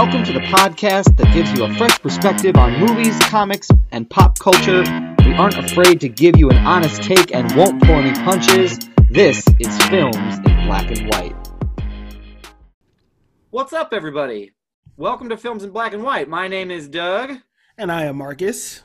Welcome to the podcast that gives you a fresh perspective on movies, comics, and pop culture. We aren't afraid to give you an honest take and won't pull any punches. This is Films in Black and White. What's up, everybody? Welcome to Films in Black and White. My name is Doug, And I am Marcus.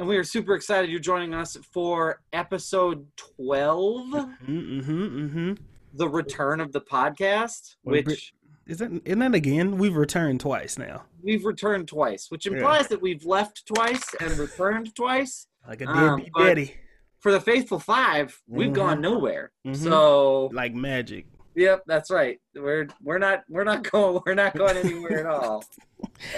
and we are super excited you're joining us for episode 12, Mm-hmm, mm-hmm. the return of the podcast, Well, which Is that isn't that again? We've returned twice now. we've returned twice, which Yeah. implies that we've left twice and returned twice. Like a Um, deadbeat daddy. For the faithful five, we've Mhm. gone nowhere. Mhm. So Like magic. Yep, that's right. We're we're not we're not going we're not going anywhere at all.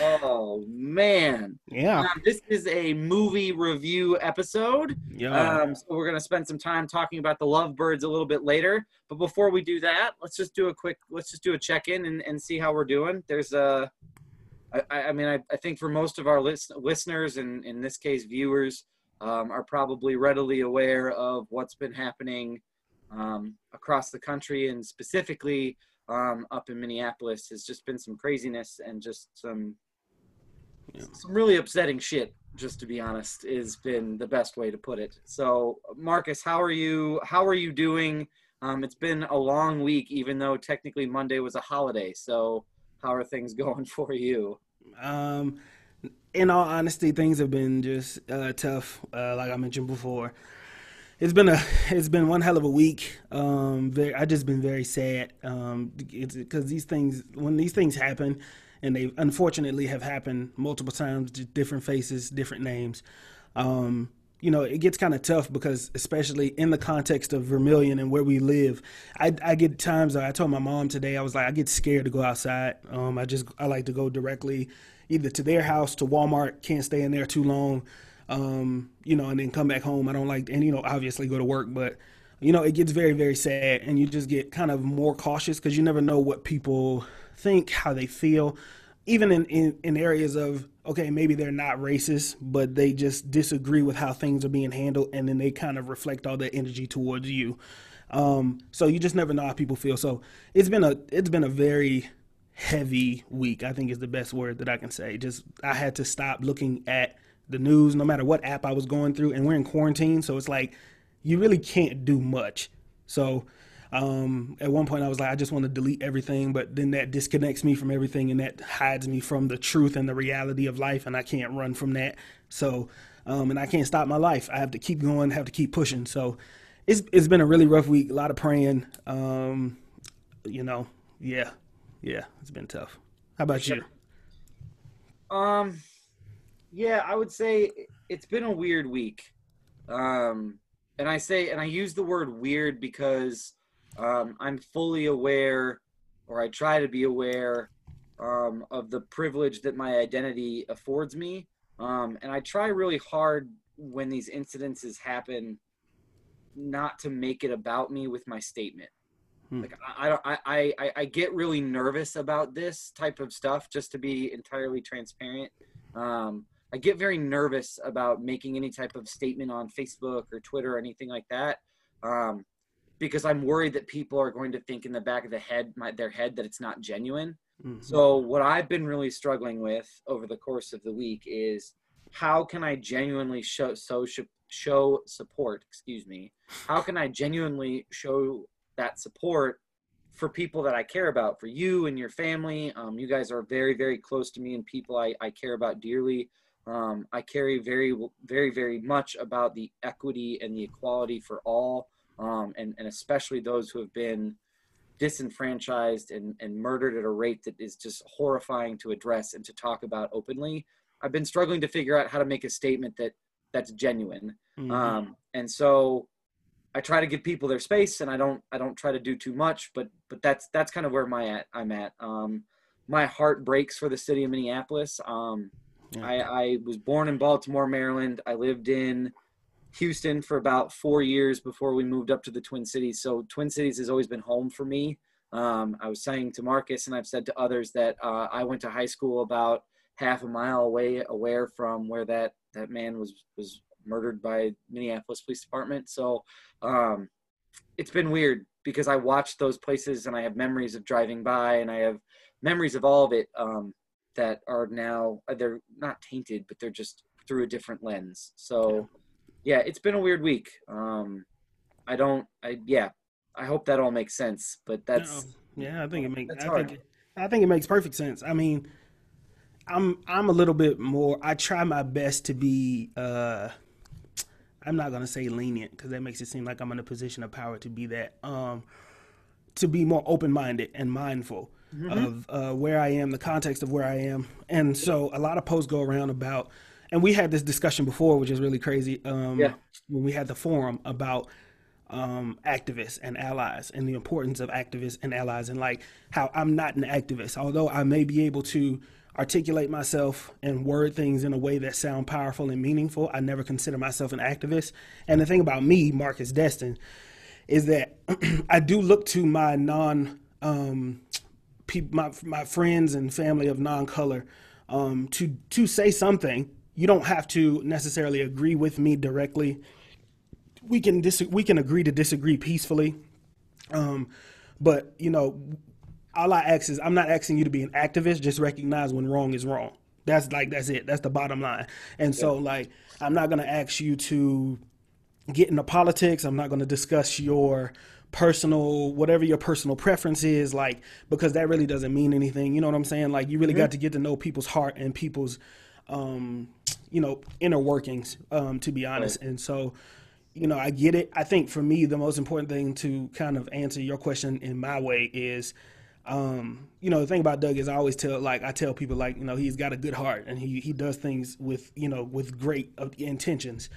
Oh man, Yeah. this is a movie review episode. Yeah. Um, so we're gonna spend some time talking about the Lovebirds a little bit later. But before we do that, let's just do a quick let's just do a check in and, and see how we're doing. There's a, I, I I mean I, I think for most of our list, listeners and in this case viewers um, are probably readily aware of what's been happening um, across the country and specifically um, up in Minneapolis has just been some craziness and just some Yeah. some really upsetting shit. Just to be honest, has been the best way to put it. So, Marcus, how are you? How are you doing? Um, it's been a long week, even though technically Monday was a holiday. So, how are things going for you? Um, in all honesty, things have been just uh, tough. Uh, like I mentioned before, it's been a it's been one hell of a week. Um, very, I just been very sad. Um, because these things when these things happen, and they unfortunately have happened multiple times, different faces, different names. Um, you know, it gets kind of tough because, especially in the context of Vermillion and where we live, I, I get times. I told my mom today, I was like, I get scared to go outside. Um, I just I like to go directly either to their house to Walmart. Can't stay in there too long. Um, you know, and then come back home. I don't like, and you know, obviously go to work, but you know, it gets very very sad, and you just get kind of more cautious because you never know what people think, how they feel. Even in, in, in areas of okay maybe they're not racist but they just disagree with how things are being handled and then they kind of reflect all that energy towards you. Um, so you just never know how people feel. So it's been a it's been a very heavy week i think is the best word that i can say. Just i had to stop looking at the news no matter what app i was going through and we're in quarantine so it's like you really can't do much so um, at one point, I was like, I just want to delete everything, but then that disconnects me from everything and that hides me from the truth and the reality of life, and I can't run from that. So, um, and I can't stop my life. I have to keep going, have to keep pushing. So, it's it's been a really rough week. A lot of praying. Um, you know, yeah, yeah, it's been tough. How about you? Um, yeah, I would say it's been a weird week. Um, and I say, and I use the word weird because um, I'm fully aware, or I try to be aware, um, of the privilege that my identity affords me. Um, and I try really hard when these incidences happen not to make it about me with my statement. Hmm. Like I, I don't I, I I get really nervous about this type of stuff just to be entirely transparent. Um, I get very nervous about making any type of statement on Facebook or Twitter or anything like that. Um, because I'm worried that people are going to think in the back of the head, my, their head, that it's not genuine. Mhm. So what I've been really struggling with over the course of the week is how can I genuinely show so sh- show support, excuse me. How can I genuinely show that support for people that I care about, for you and your family? Um, you guys are very, very close to me and people I, I care about dearly. Um, I carry very, very, very much about the equity and the equality for all, um, and, and especially those who have been disenfranchised and, and murdered at a rate that is just horrifying to address and to talk about openly. I've been struggling to figure out how to make a statement that that's genuine. Mhm. Um, and so I try to give people their space and I don't, I don't try to do too much, but, but that's, that's kind of where my, at, I'm at. Um, my heart breaks for the city of Minneapolis. Um, I, I was born in Baltimore, Maryland. I lived in Houston for about four years before we moved up to the Twin Cities. So Twin Cities has always been home for me. Um, I was saying to Marcus, and I've said to others that uh, I went to high school about half a mile away, aware from where that that man was was murdered by Minneapolis Police Department. So um, it's been weird because I watched those places and I have memories of driving by and I have memories of all of it. Um, that are now uh, they're not tainted, but they're just through a different lens. So, yeah, it's been a weird week. Um, I don't, I yeah, I hope that all makes sense. But that's No, yeah, I think it makes. I hard. think, I think it makes perfect sense. I mean, I'm I'm a little bit more. I try my best to be. uh I'm not gonna say lenient because that makes it seem like I'm in a position of power to be that. Um, to be more open minded and mindful of uh, where I am, the context of where I am, and so a lot of posts go around about. And we had this discussion before, which is really crazy. Um, Yeah. When we had the forum about um, activists and allies and the importance of activists and allies and like how I'm not an activist, although I may be able to articulate myself and word things in a way that sound powerful and meaningful. I never consider myself an activist. And the thing about me, Marcus Destin, is that I do look to my non um, peop my my friends and family of non-color um, to to say something. You don't have to necessarily agree with me directly we can dis- we can agree to disagree peacefully. Um, but you know, all I ask is I'm not asking you to be an activist. Just recognize when wrong is wrong. That's like that's it. That's the bottom line. And so like I'm not gonna ask you to get into politics. I'm not gonna discuss your personal whatever your personal preference is like because that really doesn't mean anything you know what i'm saying like you really got to get to know people's heart and people's um you know inner workings um to be honest and so you know, I get it. I think for me, the most important thing to kind of answer your question in my way is, um, you know, the thing about Doug is I always tell, like, I tell people, like, you know, he's got a good heart and he, he does things with, you know, with great uh, intentions.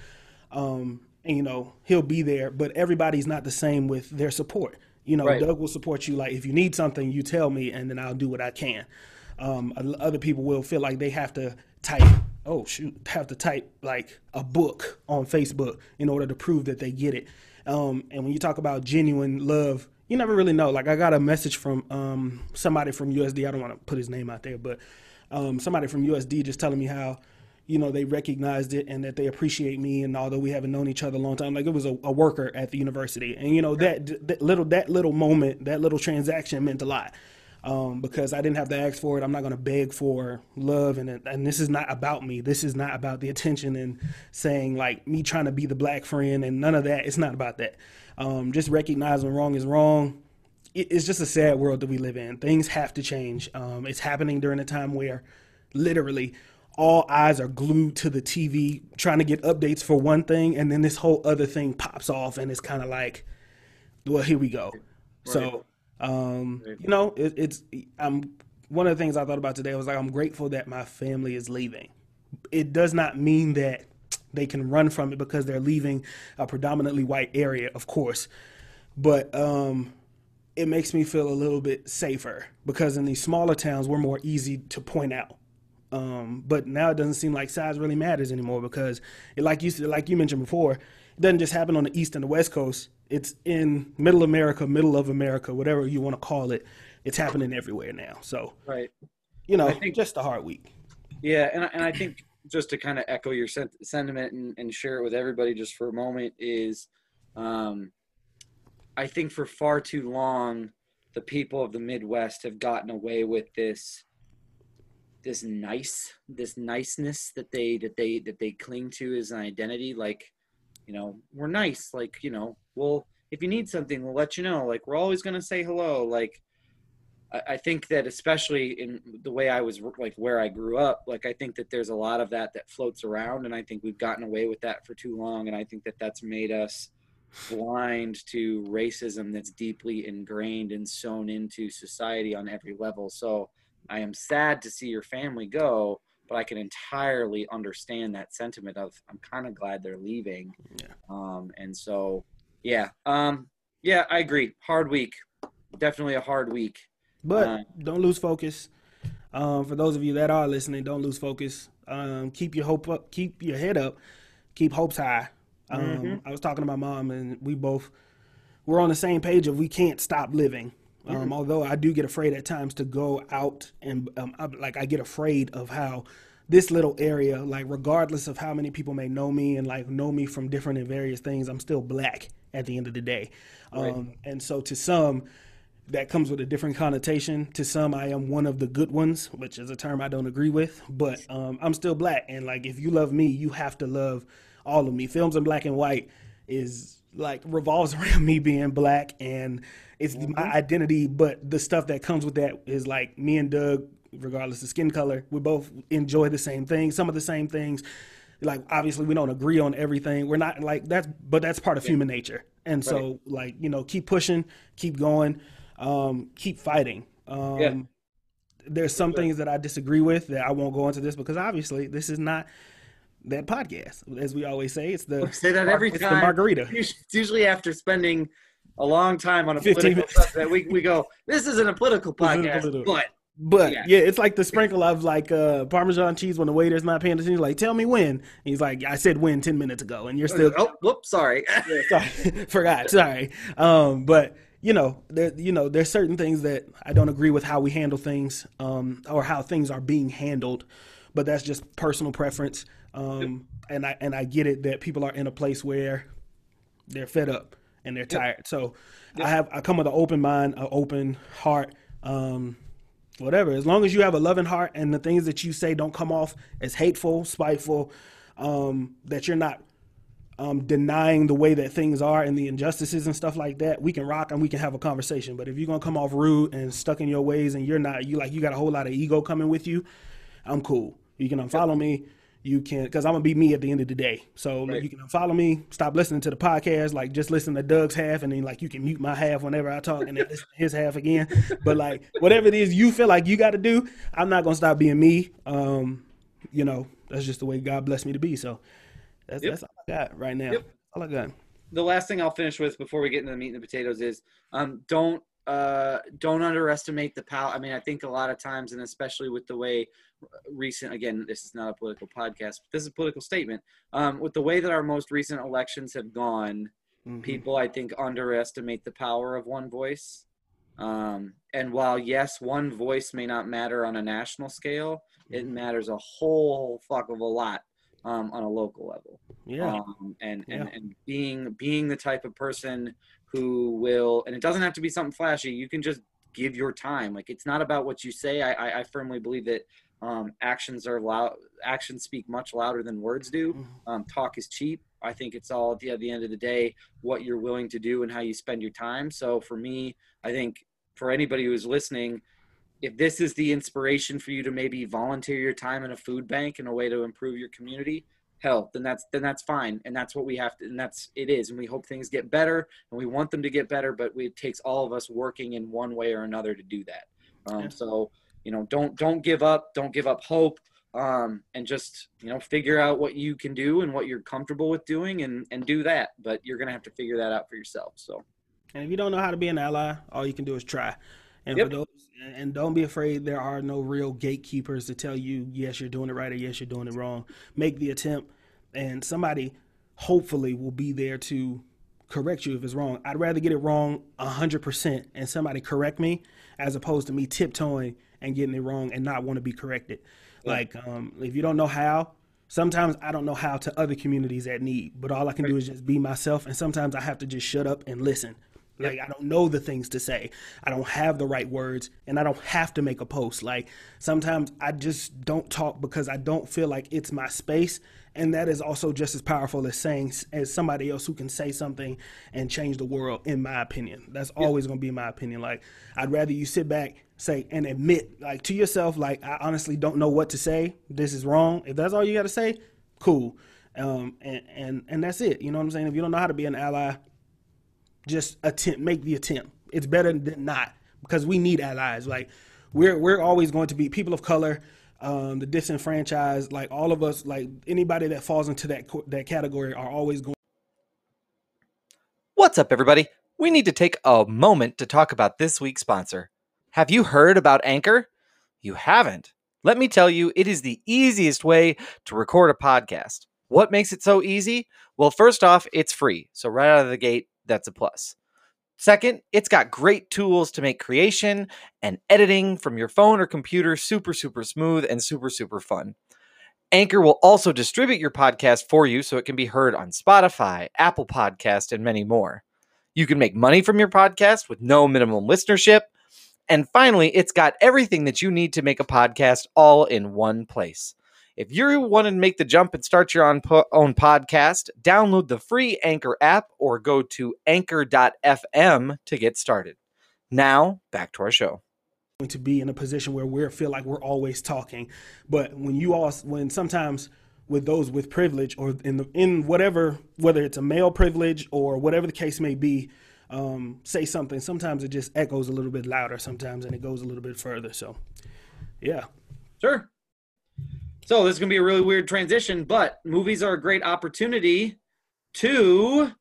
Um, and, you know, he'll be there, but everybody's not the same with their support. You know, Right. Doug will support you. Like, if you need something, you tell me and then I'll do what I can. Um, other people will feel like they have to type oh shoot have to type like a book on facebook in order to prove that they get it um, and when you talk about genuine love you never really know like i got a message from um, somebody from usd i don't want to put his name out there but um, somebody from usd just telling me how you know they recognized it and that they appreciate me and although we haven't known each other a long time like it was a, a worker at the university and you know that, that little that little moment that little transaction meant a lot um, because I didn't have to ask for it. I'm not going to beg for love, and and this is not about me. This is not about the attention and saying like me trying to be the black friend and none of that. It's not about that. Um, just recognize when wrong is wrong. It, it's just a sad world that we live in. Things have to change. Um, it's happening during a time where, literally. All eyes are glued to the TV trying to get updates for one thing, and then this whole other thing pops off, and it's kind of like, well, here we go. So, um, you know, it, it's I'm one of the things I thought about today was like I'm grateful that my family is leaving. It does not mean that they can run from it because they're leaving a predominantly white area, of course, but um, it makes me feel a little bit safer because in these smaller towns we're more easy to point out. Um, but now it doesn't seem like size really matters anymore because, it, like you like you mentioned before, it doesn't just happen on the east and the west coast. It's in middle America, middle of America, whatever you want to call it. It's happening everywhere now. So right. you know, I think- just a hard week. Yeah, and I- and I think just to kind of echo your sent- sentiment and, and share it with everybody just for a moment is, um, I think for far too long, the people of the Midwest have gotten away with this this nice this niceness that they that they that they cling to as an identity like you know we're nice like you know well if you need something we'll let you know like we're always going to say hello like I, I think that especially in the way I was like where I grew up, like I think that there's a lot of that that floats around, and I think we've gotten away with that for too long, and I think that that's made us blind to racism that's deeply ingrained and sewn into society on every level. So I am sad to see your family go, but I can entirely understand that sentiment of I'm kind of glad they're leaving. Yeah. Um, and so, yeah, um, yeah, I agree. Hard week, definitely a hard week. But Uh, don't lose focus. Um, for those of you that are listening, don't lose focus. Um, keep your hope up. Keep your head up. Keep hopes high. Um, Mhm. I was talking to my mom, and we both we're on the same page of we can't stop living. Um, Although I do get afraid at times to go out and um, I, like I get afraid of how this little area, like regardless of how many people may know me and like know me from different and various things, I'm still black at the end of the day. Um, Right. And so to some, that comes with a different connotation. To some, I am one of the good ones, which is a term I don't agree with, but um, I'm still black. And like, if you love me, you have to love all of me. Films in black and white is like revolves around me being black and it's mm-hmm. my identity. But the stuff that comes with that is like me and Doug, regardless of skin color, we both enjoy the same things, some of the same things. Like obviously we don't agree on everything. We're not like that's, but that's part of yeah. human nature. And so like you know, keep pushing, keep going um, keep fighting. Um, yeah. There's some things that I disagree with that I won't go into this because obviously this is not that podcast. As we always say, it's the say that every it's time. The margarita. It's usually after spending a long time on a political subject, we we go. This isn't a political podcast, political. but but yeah. yeah. it's like the sprinkle of like uh, Parmesan cheese when the waiter's not paying attention. Like, tell me when. And he's like, I said when ten minutes ago, and you're still. Oh, whoops, sorry. sorry, forgot. Sorry. Um, but you know, there, you know, there's certain things that I don't agree with how we handle things, um, or how things are being handled, but that's just personal preference. Um, and I and I get it that people are in a place where they're fed up and they're tired. Yep. So yep. I have I come with an open mind, an open heart, um, whatever. As long as you have a loving heart and the things that you say don't come off as hateful, spiteful, um, that you're not um, denying the way that things are and the injustices and stuff like that, we can rock and we can have a conversation. But if you're gonna come off rude and stuck in your ways and you're not, you like you got a whole lot of ego coming with you, I'm cool. You can unfollow me. You can, because I'm gonna be me at the end of the day. So right. you can follow me. Stop listening to the podcast. Like just listen to Doug's half, and then like you can mute my half whenever I talk, and then listen to his half again. But like whatever it is you feel like you got to do, I'm not gonna stop being me. Um, you know, that's just the way God blessed me to be. So that's, yep. that's all I got right now. Yep. All I got. The last thing I'll finish with before we get into the meat and the potatoes is um, don't uh, don't underestimate the power. I mean, I think a lot of times, and especially with the way recent, again, this is not a political podcast, but this is a political statement. Um, with the way that our most recent elections have gone, mm-hmm. people, I think, underestimate the power of one voice. Um, and while, yes, one voice may not matter on a national scale, it mm-hmm. matters a whole fuck of a lot um, on a local level. Yeah. Um, and, and, yeah. and being being the type of person who will, and it doesn't have to be something flashy. You can just give your time. Like it's not about what you say. I, I, I firmly believe that um, actions are loud. Actions speak much louder than words do. Mm-hmm. Um, talk is cheap. I think it's all at the, at the end of the day what you're willing to do and how you spend your time. So for me, I think for anybody who's listening, if this is the inspiration for you to maybe volunteer your time in a food bank in a way to improve your community hell then that's then that's fine. And that's what we have to and that's it is. And we hope things get better and we want them to get better but we, it takes all of us working in one way or another to do that. Um, yeah. so you know don't don't give up don't give up hope um, and just you know figure out what you can do and what you're comfortable with doing and and do that. But you're gonna have to figure that out for yourself so. And if you don't know how to be an ally all you can do is try and yep. for those, and don't be afraid. There are no real gatekeepers to tell you yes, you're doing it right or yes, you're doing it wrong. Make the attempt, and somebody hopefully will be there to correct you if it's wrong. I'd rather get it wrong hundred percent and somebody correct me as opposed to me tiptoeing and getting it wrong and not want to be corrected. Yeah. Like um, if you don't know how, sometimes I don't know how to other communities that need, but all I can do is just be myself. And sometimes I have to just shut up and listen like I don't know the things to say. I don't have the right words and I don't have to make a post. Like sometimes I just don't talk because I don't feel like it's my space and that is also just as powerful as saying as somebody else who can say something and change the world in my opinion. That's always going to be my opinion. Like I'd rather you sit back say and admit like to yourself like I honestly don't know what to say. This is wrong. If that's all you got to say, cool. Um, and, and and that's it. You know what I'm saying? If you don't know how to be an ally, just attempt make the attempt. It's better than not because we need allies. Like we're we're always going to be people of color, um, the disenfranchised. Like all of us, like anybody that falls into that that category are always going. What's up, everybody? We need to take a moment to talk about this week's sponsor. Have you heard about Anchor? You haven't. Let me tell you, it is the easiest way to record a podcast. What makes it so easy? Well, first off, it's free. So, right out of the gate, that's a plus. Second, it's got great tools to make creation and editing from your phone or computer super, super smooth and super, super fun. Anchor will also distribute your podcast for you so it can be heard on Spotify, Apple Podcast, and many more. You can make money from your podcast with no minimum listenership. And finally, it's got everything that you need to make a podcast all in one place. If you want to make the jump and start your own, po- own podcast, download the free Anchor app or go to anchor.fm to get started. Now, back to our show. To be in a position where we feel like we're always talking, but when you all, when sometimes with those with privilege or in the in whatever whether it's a male privilege or whatever the case may be, um, say something. Sometimes it just echoes a little bit louder. Sometimes and it goes a little bit further. So, yeah, Sure. So this is gonna be a really weird transition, but movies are a great opportunity to.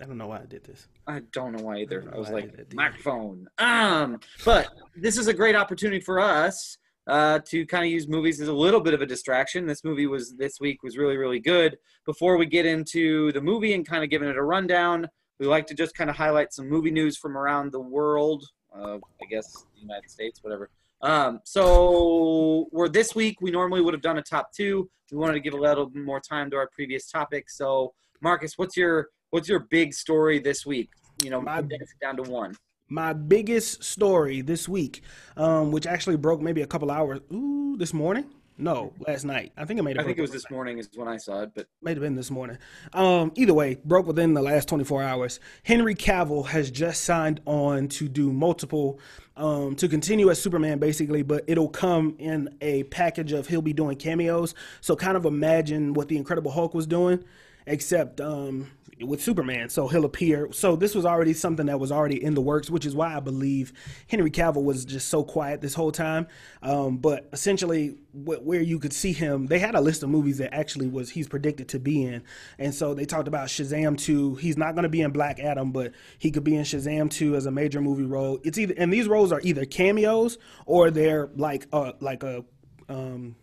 I don't know why I did this. I don't know why either. don't I, was why I like that, microphone. Um, but this is a great opportunity for us uh, to kind of use movies as a little bit of a distraction. This movie was this week was really really good. Before we get into the movie and kind of giving it a rundown, we like to just kind of highlight some movie news from around the world. Uh, I guess the United States, whatever. Um, so we're this week. We normally would have done a top two. We wanted to give a little more time to our previous topic. So Marcus, what's your what's your big story this week? You know, My- down to one. My biggest story this week, um, which actually broke maybe a couple hours. Ooh, this morning? No, last night. I think it made. It I think it was this morning is when I saw it, but may have been this morning. Um, either way, broke within the last 24 hours. Henry Cavill has just signed on to do multiple, um, to continue as Superman basically, but it'll come in a package of he'll be doing cameos. So kind of imagine what the Incredible Hulk was doing, except um, with Superman. So he'll appear. So this was already something that was already in the works, which is why I believe Henry Cavill was just so quiet this whole time. Um, but essentially, wh- where you could see him, they had a list of movies that actually was he's predicted to be in, and so they talked about Shazam 2. He's not going to be in Black Adam, but he could be in Shazam 2 as a major movie role. It's either and these roles are either cameos or they're like uh like a um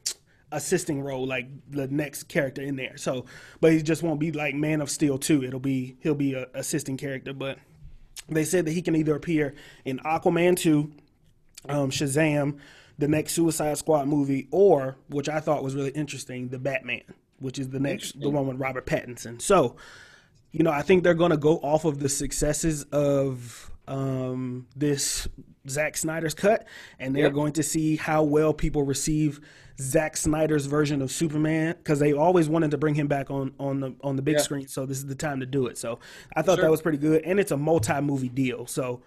assisting role like the next character in there. So but he just won't be like man of steel 2 it'll be he'll be a assisting character. But they said that he can either appear in aquaman 2 um, shazam the next suicide squad movie or which i thought was really interesting the batman which is the next the one with robert pattinson. So you know, I think they're going to go off of the successes of um, this Zack Snyder's cut, and they're Yep. going to see how well people receive Zack Snyder's version of Superman because they always wanted to bring him back on on the on the big Yeah. screen. So this is the time to do it. So I thought Sure. that was pretty good, and it's a multi-movie deal. So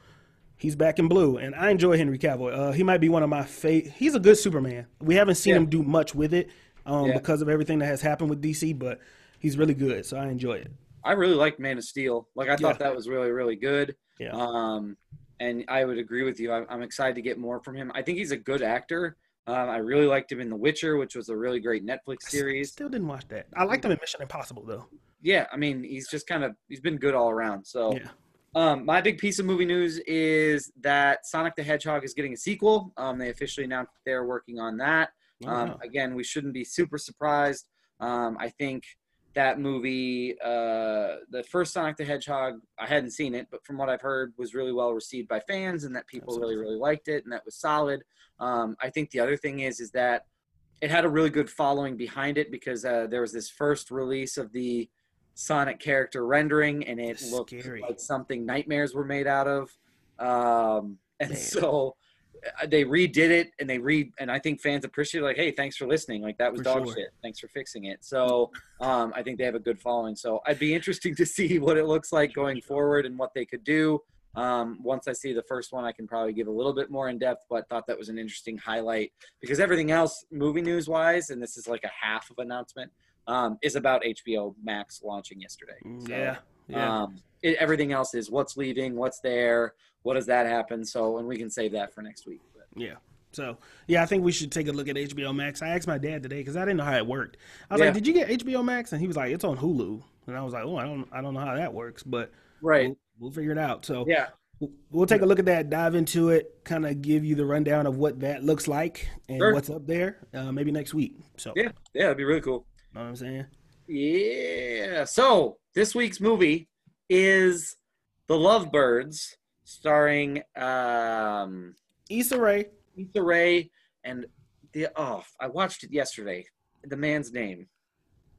he's back in blue, and I enjoy Henry Cavill. Uh, he might be one of my favorite. He's a good Superman. We haven't seen Yeah. him do much with it um, Yeah. because of everything that has happened with DC, but he's really good. So I enjoy it. I really liked Man of Steel. Like I thought that was really really good. Yeah. Um, and I would agree with you. I'm, I'm excited to get more from him. I think he's a good actor. Um, I really liked him in The Witcher, which was a really great Netflix series. Still didn't watch that. I liked him in Mission Impossible though. Yeah, I mean he's just kind of he's been good all around. So Yeah. Um, my big piece of movie news is that Sonic the Hedgehog is getting a sequel. Um, they officially announced they're working on that. Um, Wow. again, we shouldn't be super surprised. Um, I think that movie, uh, the first Sonic the Hedgehog, I hadn't seen it, but from what I've heard, was really well received by fans, and that people really, really liked it, and that was solid. Um, I think the other thing is, is that it had a really good following behind it because uh, there was this first release of the Sonic character rendering, and it looked Scary. like something nightmares were made out of. Um, and Man. so uh, they redid it, and they re and I think fans appreciate like, hey, thanks for listening. Like that was For dog sure. shit. Thanks for fixing it. So um, I think they have a good following. So I'd be interesting to see what it looks like going forward and what they could do. Um, once I see the first one, I can probably give a little bit more in depth, but thought that was an interesting highlight because everything else, movie news wise, and this is like a half of announcement, um, is about HBO Max launching yesterday. So, yeah. Yeah. Um, it, everything else is what's leaving, what's there, what does that happen. So, and we can save that for next week. But yeah. So yeah, I think we should take a look at HBO Max. I asked my dad today because I didn't know how it worked. I was Yeah. like, "Did you get HBO Max?" And he was like, "It's on Hulu." And I was like, "Oh, I don't, I don't know how that works, but right, we'll, figure it out." So yeah, we'll- take a look at that, dive into it, kind of give you the rundown of what that looks like and Sure. what's up there. Uh, maybe next week. So yeah, yeah, that'd be really cool. know what I'm saying? Yeah. So this week's movie is The Lovebirds, starring um, Issa Rae. Issa Rae and the oh, I watched it yesterday. The man's name,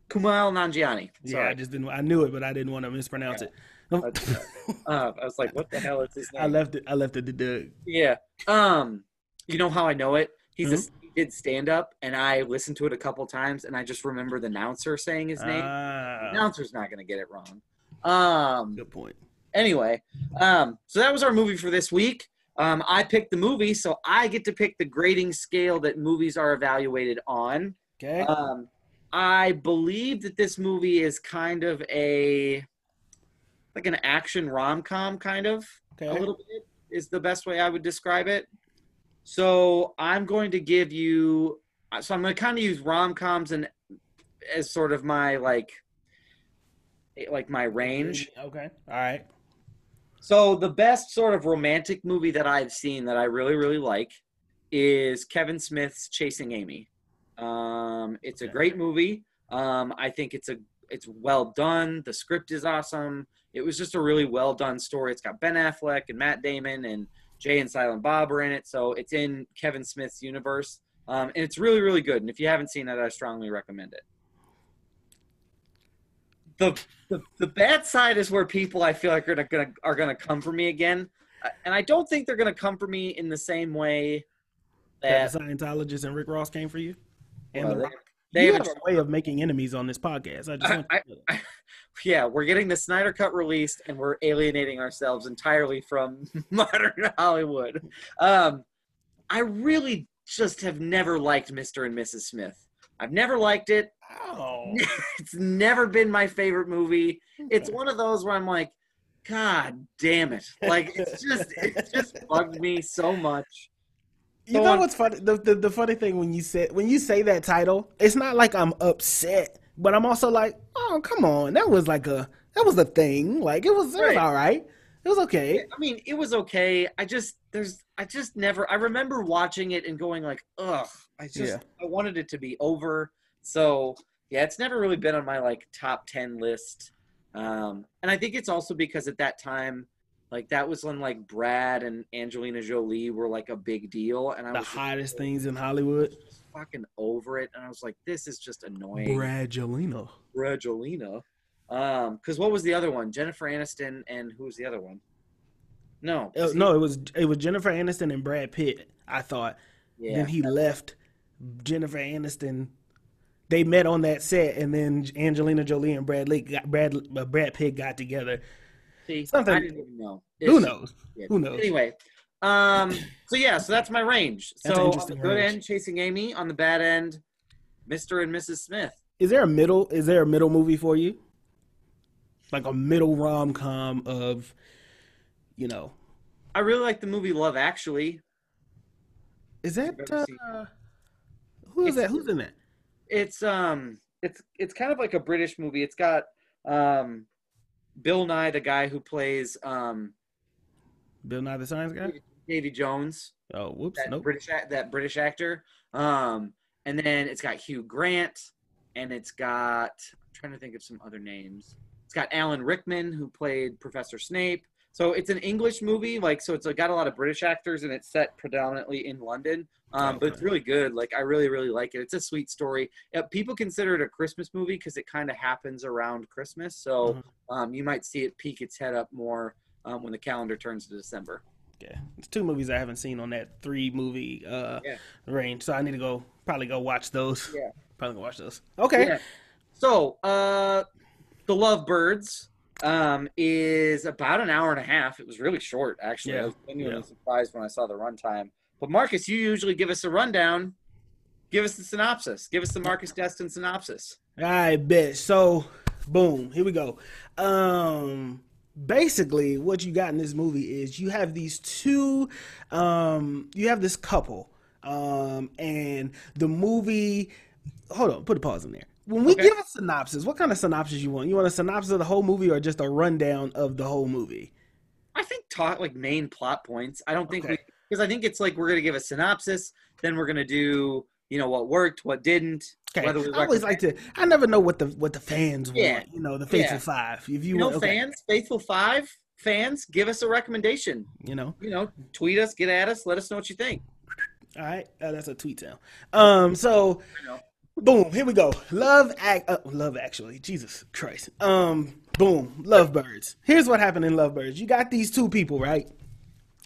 Kumail Nanjiani. Yeah, I just didn't. I knew it, but I didn't want to mispronounce Yeah. it. Uh, I was like, what the hell is his name? I left it. I left it to Doug. Yeah. Um, you know how I know it? He's a, Mhm. he did stand up, and I listened to it a couple times, and I just remember the announcer saying his name. The announcer's not gonna get it wrong. Um. good point. Anyway, um. So that was our movie for this week. Um, I picked the movie, so I get to pick the grading scale that movies are evaluated on. Okay. Um, I believe that this movie is kind of a like an action rom com, kind of okay. a little bit is the best way I would describe it. So I'm going to give you. So I'm going to kind of use rom coms and as sort of my like, like my range. Okay. All right. So the best sort of romantic movie that I've seen that I really really like is Kevin Smith's Chasing Amy. Um, it's a great movie. Um, I think it's a it's well done. The script is awesome. It was just a really well done story. It's got Ben Affleck and Matt Damon and Jay and Silent Bob are in it, so it's in Kevin Smith's universe, um, and it's really really good. And if you haven't seen it, I strongly recommend it. The, the the bad side is where people I feel like are gonna are gonna come for me again, and I don't think they're gonna come for me in the same way That that the Scientologist and Rick Ross came for you. And well, The they- Rock. they you haven't have a way of making enemies on this podcast. I just want I- you to know. Yeah, we're getting the Snyder Cut released, and we're alienating ourselves entirely from modern Hollywood. Um, I really just have never liked Mr. and Mrs. Smith. I've never liked it. Oh. It's never been my favorite movie. It's one of those where I'm like, God damn it! Like it's just it just bugged me so much. You know what's funny? The, the the funny thing when you say when you say that title, it's not like I'm upset, but I'm also like, oh come on, that was like a that was a thing. Like it was it was Right. all right. It was okay. I mean, it was okay. I just there's I just never I remember watching it and going like, ugh. I just Yeah. I wanted it to be over. So yeah, it's never really been on my like top ten list. Um, and I think it's also because at that time, like that was when like Brad and Angelina Jolie were like a big deal, and I The was hottest things in Hollywood. Fucking over it. And I was like, this is just annoying. Bradgelina. Bradgelina. Um, because what was the other one? Jennifer Aniston and who was the other one? No, Uh, no, it was it was Jennifer Aniston and Brad Pitt. I thought. yeah. Then he left. Jennifer Aniston. They met on that set, and then Angelina Jolie and Brad Lee got, Brad uh, Brad Pitt got together. See, Something- I didn't even know. Who knows? yeah. Who knows? Anyway, um, so yeah, so that's my range. That's so on the good range. end, chasing Amy. On the bad end, Mr. and Mrs. Smith. Is there a middle? Is there a middle movie for you? Like a middle rom com of, you know, I really like the movie Love Actually. is that uh, who is It's- that? Who's in that? It's um, it's it's kind of like a British movie. It's got um, Bill Nighy, the guy who plays um, Bill Nye the Science Guy. Davy Jones. Oh, whoops, that nope. British that British actor. Um, and then it's got Hugh Grant, and it's got I'm trying to think of some other names. It's got Alan Rickman who played Professor Snape. So it's an English movie, like so it's got a lot of British actors, and it's set predominantly in London. Um, But it's really good. Like I really, really like it. It's a sweet story. Yeah, people consider it a Christmas movie because it kind of happens around Christmas. So Mhm. um, you might see it peek its head up more um, when the calendar turns to December. Yeah, it's two movies I haven't seen on that three movie uh Yeah. range, so I need to go probably go watch those. Yeah. probably go watch those. Okay, Yeah. So, uh, The Lovebirds um, is about an hour and a half. It was really short, actually. Yeah. I was genuinely surprised when I saw the runtime. But Marcus, you usually give us a rundown. Give us the synopsis. Give us the Marcus Destin synopsis. I bet. So, boom, here we go. Um, basically, what you got in this movie is you have these two, um, you have this couple, um, and the movie. Hold on, put a pause in there. When we Okay. give a synopsis, what kind of synopsis you want? You want a synopsis of the whole movie or just a rundown of the whole movie? I think talk like main plot points. I don't think we Okay. because I think it's like we're gonna give a synopsis, then we're gonna do you know what worked, what didn't. Okay. I always like to. I never know what the what the fans want. You know, the faithful Yeah. five. If you, You know, want, okay. fans, faithful five fans, give us a recommendation. You know. You know, tweet us, get at us, let us know what you think. All right, uh, that's a tweet sound. Um, so Boom. Here we go. Love act. Uh, love actually. Jesus Christ. Um. Boom. Lovebirds. Here's what happened in Lovebirds. You got these two people, right?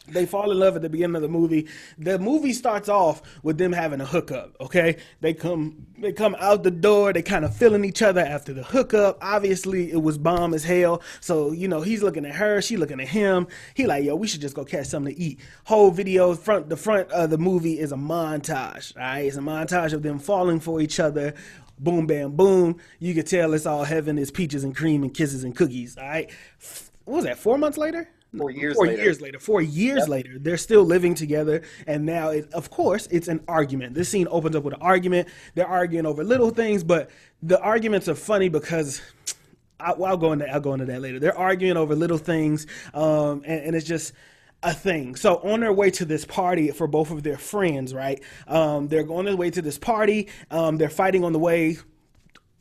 They fall in love at the beginning of the movie. The movie starts off with them having a hookup. Okay, they come they come out the door. They kind of feeling each other after the hookup. Obviously, it was bomb as hell. So you know he's looking at her, she looking at him. He like, yo, we should just go catch something to eat. Whole video front the front of the movie is a montage. All right, it's a montage of them falling for each other boom, bam, boom. You could tell it's all heaven. It's peaches and cream and kisses and cookies. All right. What was that? Four months later? Four years four later. years later. Four years Yep. later, they're still living together, and now, it, of course, it's an argument. This scene opens up with an argument. They're arguing over little things, but the arguments are funny because. I, well, I'll go into I'll go into that later. They're arguing over little things, um, and, and it's just a thing. So on their way to this party for both of their friends, right? Um, they're going their way to this party. Um, they're fighting on the way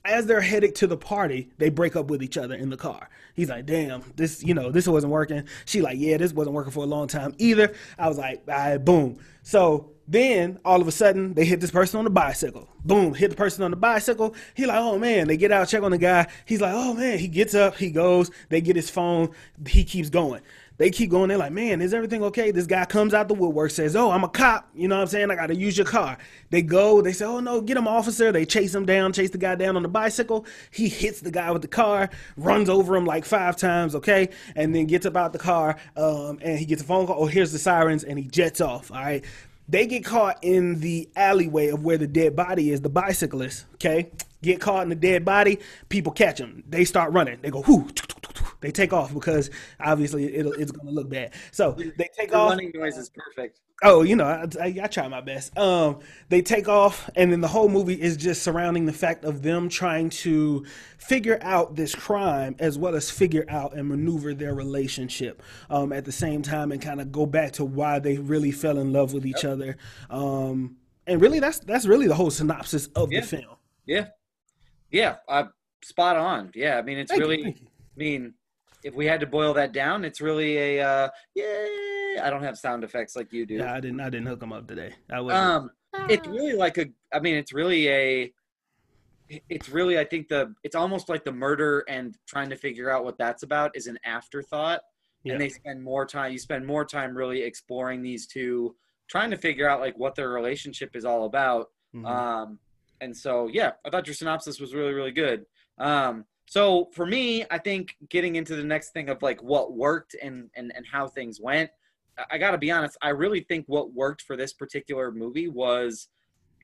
as they're headed to the party, they break up with each other in the car. He's like, damn, this, you know, this wasn't working. She like, yeah, this wasn't working for a long time either. I was like, all right, boom. So then all of a sudden they hit this person on the bicycle. Boom, hit the person on the bicycle. He like, oh man, they get out, check on the guy. He's like, oh man, he gets up, he goes, they get his phone, he keeps going. They keep going. They're like, man, is everything okay? This guy comes out the woodwork, says, oh, I'm a cop. You know what I'm saying? I got to use your car. They go. They say, oh, no, get him, officer. They chase him down, chase the guy down on the bicycle. He hits the guy with the car, runs over him like five times, okay? And then gets about the car um, and he gets a phone call. Oh, here's the sirens. And he jets off, all right? They get caught in the alleyway of where the dead body is, the bicyclist, okay? Get caught in the dead body. People catch him. They start running. They go, whoo, they take off because obviously it'll, it's going to look bad. So they take The off. running noise is perfect. Oh, you know, I, I, I try my best. Um, they take off, and then the whole movie is just surrounding the fact of them trying to figure out this crime as well as figure out and maneuver their relationship um, at the same time, and kind of go back to why they really fell in love with each other. Um, and really, that's that's really the whole synopsis of Yeah. the film. Yeah, yeah, uh, spot on. Yeah, I mean, it's Thank really. you. I mean, if we had to boil that down, it's really a uh, yeah. I don't have sound effects like you do. Yeah, I didn't I didn't hook them up today. I was Um, it's really like a. I mean, it's really a. It's really, I think the. It's almost like the murder and trying to figure out what that's about is an afterthought, Yeah. and they spend more time. You spend more time really exploring these two, trying to figure out like what their relationship is all about. Mhm. Um, and so, yeah, I thought your synopsis was really, really good. Um, so for me, I think getting into the next thing of like what worked and and and how things went, I- got to be honest. I really think what worked for this particular movie was,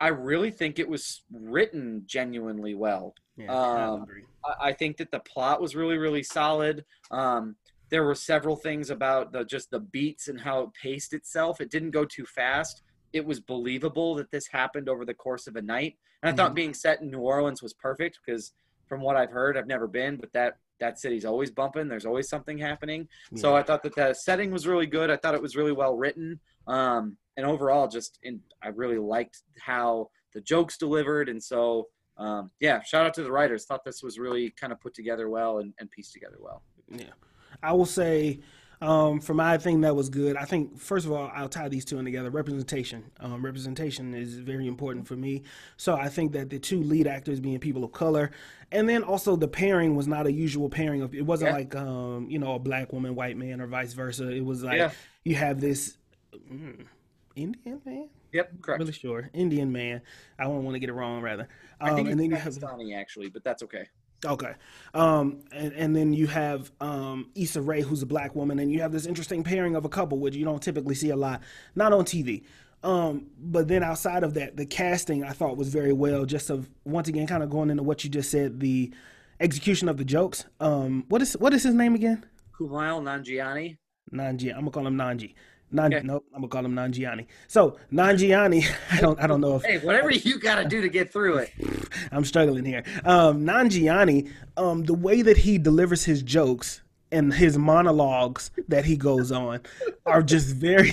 I really think it was written genuinely well. yeah, I um. I I think that the plot was really, really solid. Um, there were several things about the just the beats and how it paced itself. It didn't go too fast. It was believable that this happened over the course of a night. And I thought Mhm. being set in New Orleans was perfect because, from what I've heard, I've never been, but that that city's always bumping. There's always something happening. So I thought that the setting was really good. I thought it was really well written. Um, and overall, just in, I really liked how the jokes delivered. And so, um, yeah, shout out to the writers. Thought this was really kind of put together well and, and pieced together well. Yeah, I will say um, for my thing that was good. I think first of all, I'll tie these two in together. Representation, um, representation is very important for me. So I think that the two lead actors being people of color, and then also the pairing was not a usual pairing of. It wasn't Yeah. like um, you know a black woman, white man, or vice versa. It was like Yeah. you have this mm, Indian man. Yep, correct. Really sure, Indian man. I don't want to get it wrong, rather. I Um, think and then you have Pakistani actually, but that's okay. Okay. Um, and, and then you have um, Issa Rae, who's a black woman, and you have this interesting pairing of a couple, which you don't typically see a lot, not on TV. Um, but then outside of that, the casting I thought was very well. Just of once again, kind of going into what you just said, the execution of the jokes. Um, what is what is his name again? Kumail Nanjiani. Nanji. I'm gonna call him Nanji. Nan, Okay. Nope, I'm gonna call him Nanjiani. So Nanjiani, I don't I don't know if Hey, whatever you got to do to get through it. I'm struggling here. Um, Nanjiani, um, the way that he delivers his jokes and his monologues that he goes on are just very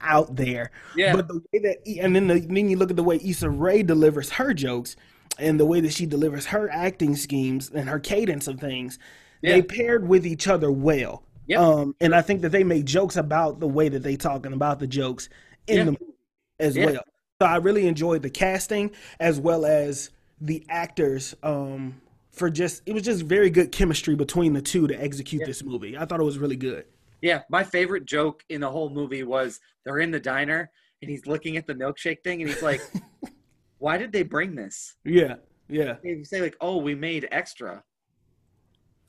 out there. Yeah. But the way that, and then the, then you look at the way Issa Rae delivers her jokes and the way that she delivers her acting schemes and her cadence of things, Yeah. they paired with each other well. Yep. Um, and I think that they made jokes about the way that they talk and about the jokes in Yeah. the movie as Yeah. well. So I really enjoyed the casting as well as the actors um, for just it was just very good chemistry between the two to execute Yeah. this movie. I thought it was really good. Yeah, my favorite joke in the whole movie was they're in the diner and he's looking at the milkshake thing and he's like, "Why did they bring this?" Yeah, yeah, They say like, "Oh, we made extra."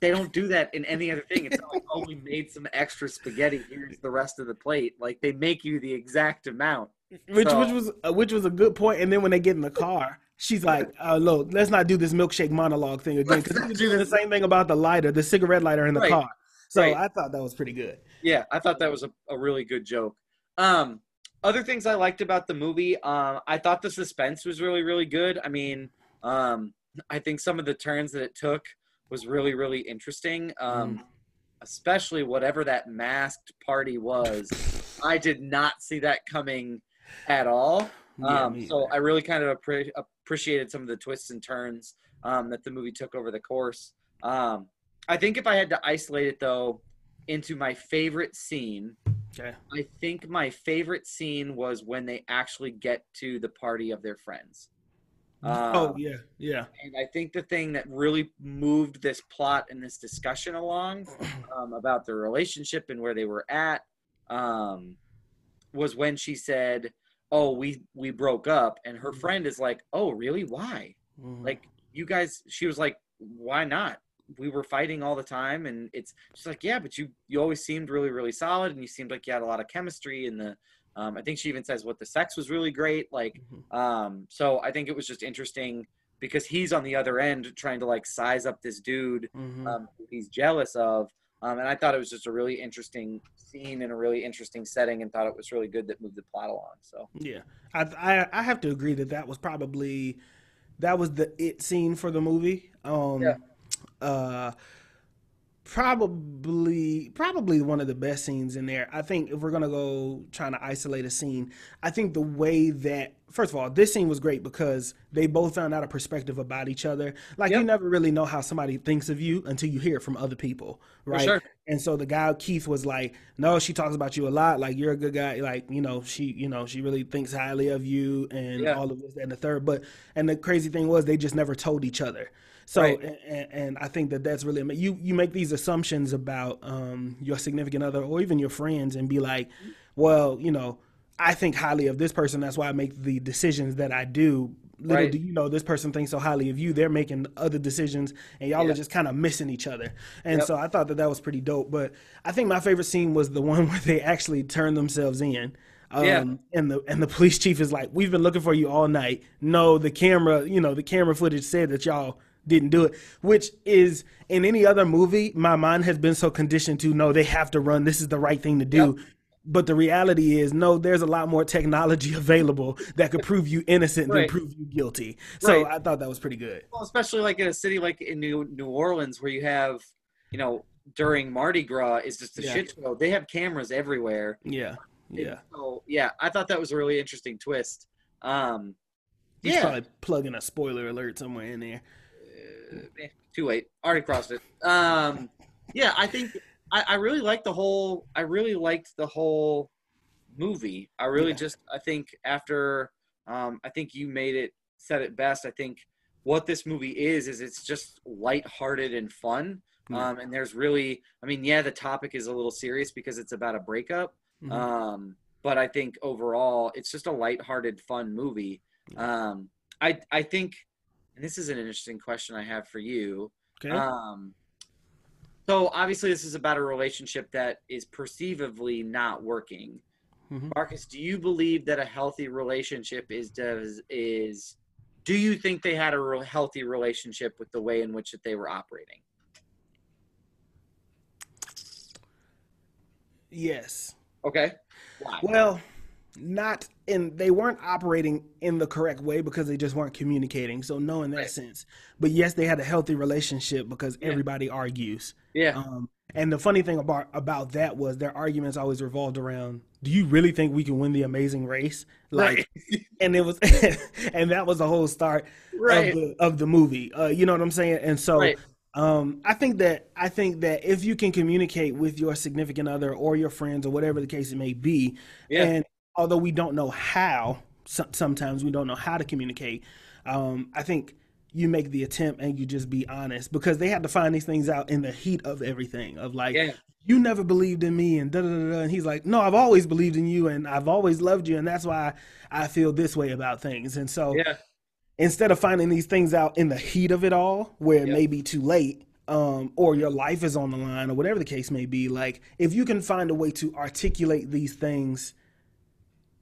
They don't do that in any other thing. It's not like, "Oh, we made some extra spaghetti. Here's the rest of the plate." Like they make you the exact amount. which So- which was uh, which was a good point. And then when they get in the car, she's like, uh, "Look, let's not do this milkshake monologue thing again." Because do do the same thing about the lighter, the cigarette lighter in the Right, car. So right. I thought that was pretty good. Yeah, I thought that was a, a really good joke. Um, other things I liked about the movie, um, I thought the suspense was really, really good. I mean, um, I think some of the turns that it took was really, really interesting. Um, especially whatever that masked party was. I did not see that coming at all. Um, me so. I really kind of appre- appreciated some of the twists and turns um, that the movie took over the course. Um, I think if I had to isolate it though into my favorite scene, Okay. I think my favorite scene was when they actually get to the party of their friends. Oh Um, yeah, yeah. and I think the thing that really moved this plot and this discussion along um, about their relationship and where they were at um, was when she said, "Oh, we we broke up," and her friend is like, "Oh, really? Why? Mhm. Like, you guys?" She was like, "Why not? We were fighting all the time, and it's." She's like, "Yeah, but you you always seemed really really solid, and you seemed like you had a lot of chemistry, and the." Um, I think she even says what the sex was really great. Like, Mhm. um, so I think it was just interesting because he's on the other end trying to like size up this dude Mhm. um, he's jealous of. Um, and I thought it was just a really interesting scene and a really interesting setting, and thought it was really good that moved the plot along. So Yeah, I, I I have to agree that that was probably that was the it scene for the movie. Um, Yeah. uh, probably probably one of the best scenes in there. I think if we're gonna go trying to isolate a scene, I think the way that first of all this scene was great because they both found out a perspective about each other. Like you never really know how somebody thinks of you until you hear it from other people, right? sure. And so the guy Keith was like, "No, she talks about you a lot. Like you're a good guy. Like you know, she you know she really thinks highly of you and Yeah. all of this and the third. But and the crazy thing was they just never told each other. So Right. and, and I think that that's really you you make these assumptions about um, your significant other or even your friends and be like, well, you know, I think highly of this person. That's why I make the decisions that I do. Little Right. do you know, this person thinks so highly of you. They're making other decisions, and y'all Yeah. are just kind of missing each other. And Yep. so I thought that that was pretty dope. But I think my favorite scene was the one where they actually turned themselves in. Um, Yeah. And the and the police chief is like, "We've been looking for you all night. No, the camera, you know, the camera footage said that y'all didn't do it." Which is in any other movie, my mind has been so conditioned to no, they have to run. This is the right thing to do. But the reality is, no, there's a lot more technology available that could prove you innocent than prove you guilty. So Right. I thought that was pretty good. well, especially like in a city like in New New Orleans where you have, you know, during Mardi Gras is just a Yeah. shit show. They have cameras everywhere. Yeah. And Yeah. So yeah, I thought that was a really interesting twist. Um, He's yeah. probably plugging a spoiler alert somewhere in there. Eh, too late. Already crossed it. Um, yeah, I think I, I really like the whole. I really liked the whole movie. I really Yeah. just. I think after. Um, I think you made it said it best. I think what this movie is is it's just lighthearted and fun. Yeah. Um, and there's really. I mean, yeah, the topic is a little serious because it's about a breakup. Mhm. Um, but I think overall, it's just a lighthearted, fun movie. Um, I I think, and this is an interesting question I have for you. okay. Um, so obviously, this is about a relationship that is perceivably not working. Mhm. Marcus, do you believe that a healthy relationship is does is? Do you think they had a re- healthy relationship with the way in which that they were operating? yes. Okay. Why? Well, not in they weren't operating in the correct way because they just weren't communicating. So no in that Right. sense. But yes, they had a healthy relationship because Yeah. everybody argues. yeah. Um, and the funny thing about about that was their arguments always revolved around, "Do you really think we can win the Amazing Race?" Like, and it was, and that was the whole start right. of the of the movie. Uh, you know what I'm saying? And so, Right. um, I think that I think that if you can communicate with your significant other or your friends or whatever the case it may be, Yeah. and although we don't know how, so- sometimes we don't know how to communicate. Um, I think you make the attempt and you just be honest because they had to find these things out in the heat of everything of like Yeah. you never believed in me and da da da da and he's like no I've always believed in you and I've always loved you and that's why I feel this way about things and so Yeah. instead of finding these things out in the heat of it all where it may be too late um, or your life is on the line or whatever the case may be like if you can find a way to articulate these things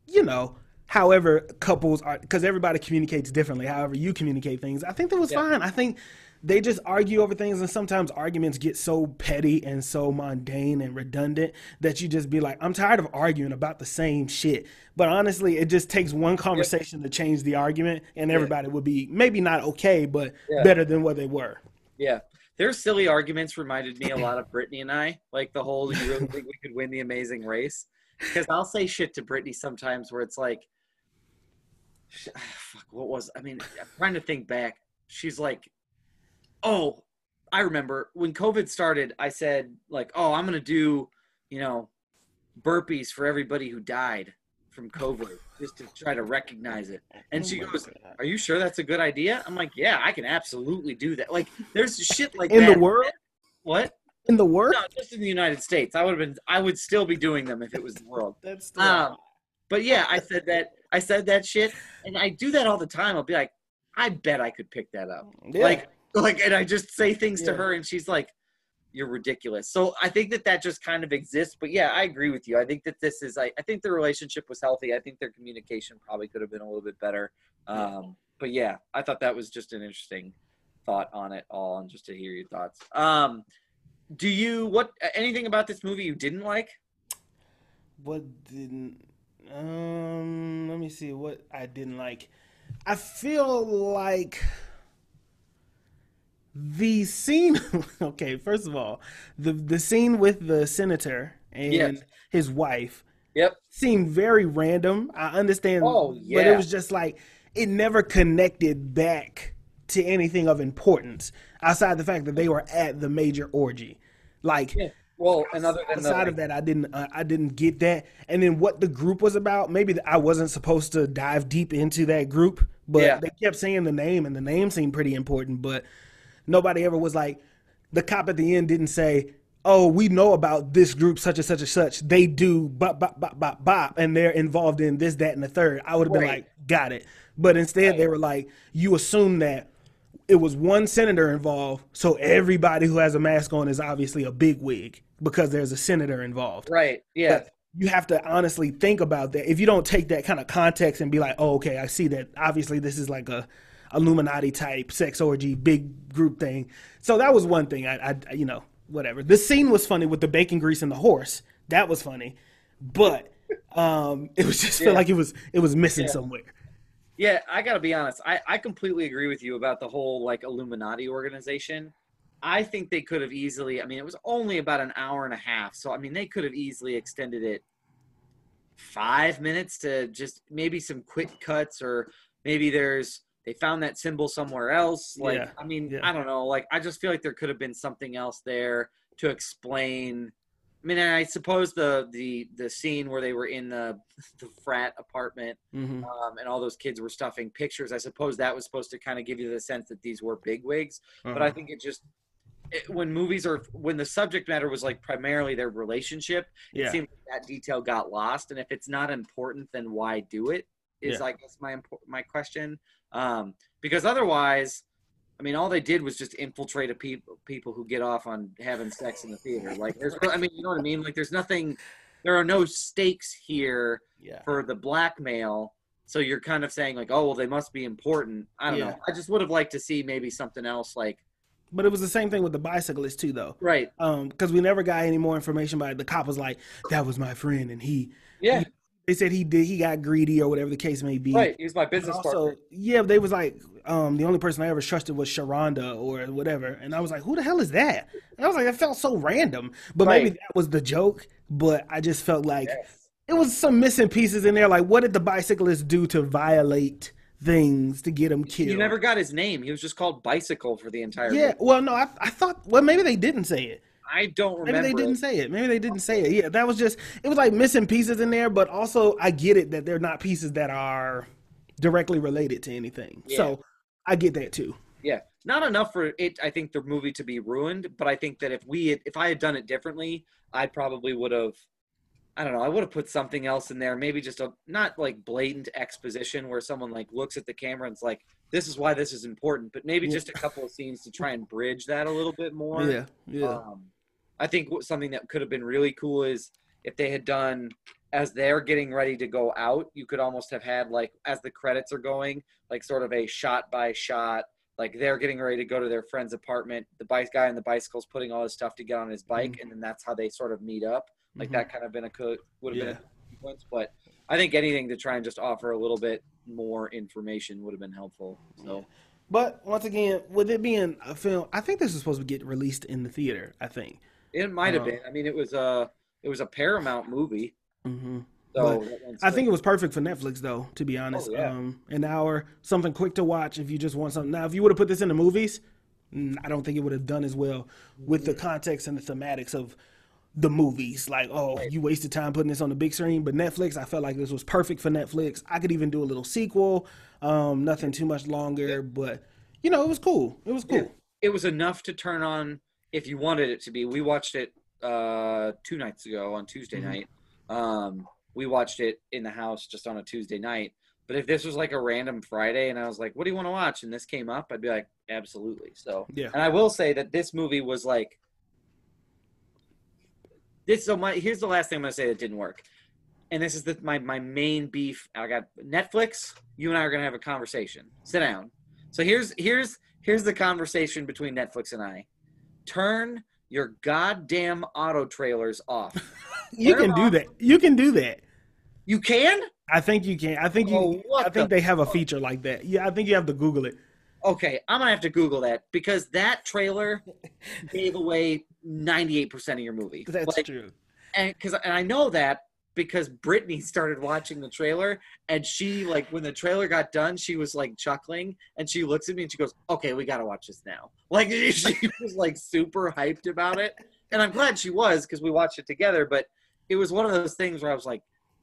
you know however couples are because everybody communicates differently however you communicate things i think that was Yeah. fine i think they just argue over things and sometimes arguments get so petty and so mundane and redundant that you just be like i'm tired of arguing about the same shit but honestly it just takes one conversation to change the argument and everybody would be maybe not okay but Yeah. better than what they were Yeah. Their silly arguments reminded me a lot of Brittany and I. Like the whole, you really think we could win the amazing race? Because I'll say shit to Brittany sometimes where it's like, ah, fuck, what was, I mean, I'm trying to think back. She's like, oh, I remember when COVID started, I said, like, oh, I'm going to do, you know, burpees for everybody who died from COVID just to try to recognize it. And oh she goes, are you sure that's a good idea? I'm like, yeah, I can absolutely do that. Like, there's shit like in that. the world What? In the world No, just in the United States. I would have been. I would still be doing them if it was the world. that's Um, but yeah, I said that. I said that shit, and I do that all the time. I'll be like, I bet I could pick that up. Yeah. Like, like, and I just say things to her, and she's like, "You're ridiculous." So I think that that just kind of exists. But yeah, I agree with you. I think that this is. I, I think the relationship was healthy. I think their communication probably could have been a little bit better. Um, but yeah, I thought that was just an interesting thought on it all, and just to hear your thoughts. Um, do you what anything about this movie you didn't like? What didn't um let me see what I didn't like. I feel like the scene okay, first of all, the the scene with the senator and Yes. his wife Yep. seemed very random. I understand Oh, but it was just like it never connected back to anything of importance outside the fact that they were at the major orgy. Like Yeah. Well, and other than the, outside of that i didn't uh, i didn't get that and then what the group was about maybe i wasn't supposed to dive deep into that group but Yeah. they kept saying the name and the name seemed pretty important but nobody ever was like the cop at the end didn't say oh we know about this group such and such and such they do bop bop bop bop bop and they're involved in this that and the third i would have been like got it but instead Right. they were like you assume that it was one senator involved, so everybody who has a mask on is obviously a big wig because there's a senator involved. right. Yeah. But you have to honestly think about that. If you don't take that kind of context and be like, "Oh, okay, I see that. Obviously, this is like a Illuminati type sex orgy, big group thing." So that was one thing. I, I you know, whatever. The scene was funny with the bacon grease and the horse. That was funny, but um, it was just Yeah. like it was it was missing Yeah. somewhere. Yeah, I gotta be honest. I, I completely agree with you about the whole like Illuminati organization. I think they could have easily. I mean, it was only about an hour and a half, so I mean, they could have easily extended it five minutes to just maybe some quick cuts, or maybe there's they found that symbol somewhere else. Like, Yeah, I mean, yeah. I don't know. Like, I just feel like there could have been something else there to explain. I mean, I suppose the the the scene where they were in the the frat apartment Mm-hmm. um, and all those kids were stuffing pictures. I suppose that was supposed to kind of give you the sense that these were bigwigs. But Uh-huh. I think it just it, when movies are when the subject matter was like primarily their relationship, it Yeah. seems like that detail got lost. And if it's not important, then why do it? Is Yeah. I guess my my question. Um, because otherwise, I mean, all they did was just infiltrate a people people who get off on having sex in the theater. Like, there's, I mean, you know what I mean? Like, there's nothing. There are no stakes here yeah. for the blackmail. So you're kind of saying like, oh well, they must be important. I don't Yeah. know. I just would have liked to see maybe something else like But it was the same thing with the bicyclist too, though. right. Um, because we never got any more information about it. The cop was like, "That was my friend," and he. Yeah, They said he did. He got greedy or whatever the case may be. right. He was my business also, partner. yeah, they was like, um, the only person I ever trusted was Sharonda or whatever, and I was like, who the hell is that? And I was like, that felt so random, but maybe that was the joke. But I just felt like Yes. it was some missing pieces in there. Like, what did the bicyclist do to violate things to get him killed? You never got his name. He was just called Bicycle for the entire. Yeah. movie. Well, no, I, I thought. Well, maybe they didn't say it. I don't remember. Maybe they didn't say it. Maybe they didn't say it. Yeah, that was just it was like missing pieces in there, but also I get it that they're not pieces that are directly related to anything. Yeah. So I get that too. Yeah, not enough for it. I think the movie to be ruined, but I think that if we, had, if I had done it differently, I probably would have. I don't know. I would have put something else in there. Maybe just a not like blatant exposition where someone like looks at the camera and's like, "This is why this is important," but maybe Yeah. just a couple of scenes to try and bridge that a little bit more. Yeah, yeah, Um, I think something that could have been really cool is if they had done as they're getting ready to go out, you could almost have had like as the credits are going, like sort of a shot by shot, like they're getting ready to go to their friend's apartment. The bike guy on the bicycle's putting all his stuff to get on his bike, and then that's how they sort of meet up. Like Mhm. that kind of been a co- would have Yeah. been a sequence, but I think anything to try and just offer a little bit more information would have been helpful. So But once again, with it being a film, I think this is supposed to get released in the theater. I think. It might have Uh, been. I mean, it was a it was a Paramount movie. hmm So I think it was perfect for Netflix, though. To be honest, Oh, yeah. um, an hour, something quick to watch. If you just want something. Now, if you would have put this in the movies, mm, I don't think it would have done as well with Mm-hmm. the context and the thematics of the movies. Like, oh, you wasted time putting this on the big screen. But Netflix, I felt like this was perfect for Netflix. I could even do a little sequel. Um, nothing too much longer, but you know, it was cool. It was cool. Yeah. it was enough to turn on if you wanted it to be. We watched it uh, two nights ago on Tuesday Mhm. night. Um, we watched it in the house just on a Tuesday night. But if this was like a random Friday and I was like, "What do you want to watch?" and this came up, I'd be like, "Absolutely." So, Yeah. and I will say that this movie was like this. So my here's the last thing I'm gonna say that didn't work, and this is the, my my main beef. I got Netflix. You and I are gonna have a conversation. Sit down. So here's here's here's the conversation between Netflix and I. Turn your goddamn auto trailers off. You Turn can do off- that. You can do that. You can? I think you can. I think you. Oh, what I think the they have a feature like that. Yeah, I think you have to Google it. Okay, I'm gonna have to Google that because that trailer gave away 98% of your movie. That's Like, true. and because and I know that because Brittany started watching the trailer and she like when the trailer got done, she was like chuckling and she looks at me and she goes, "Okay, we gotta watch this now." Like she, was like super hyped about it, and I'm glad she was because we watched it together. But it was one of those things where I was like,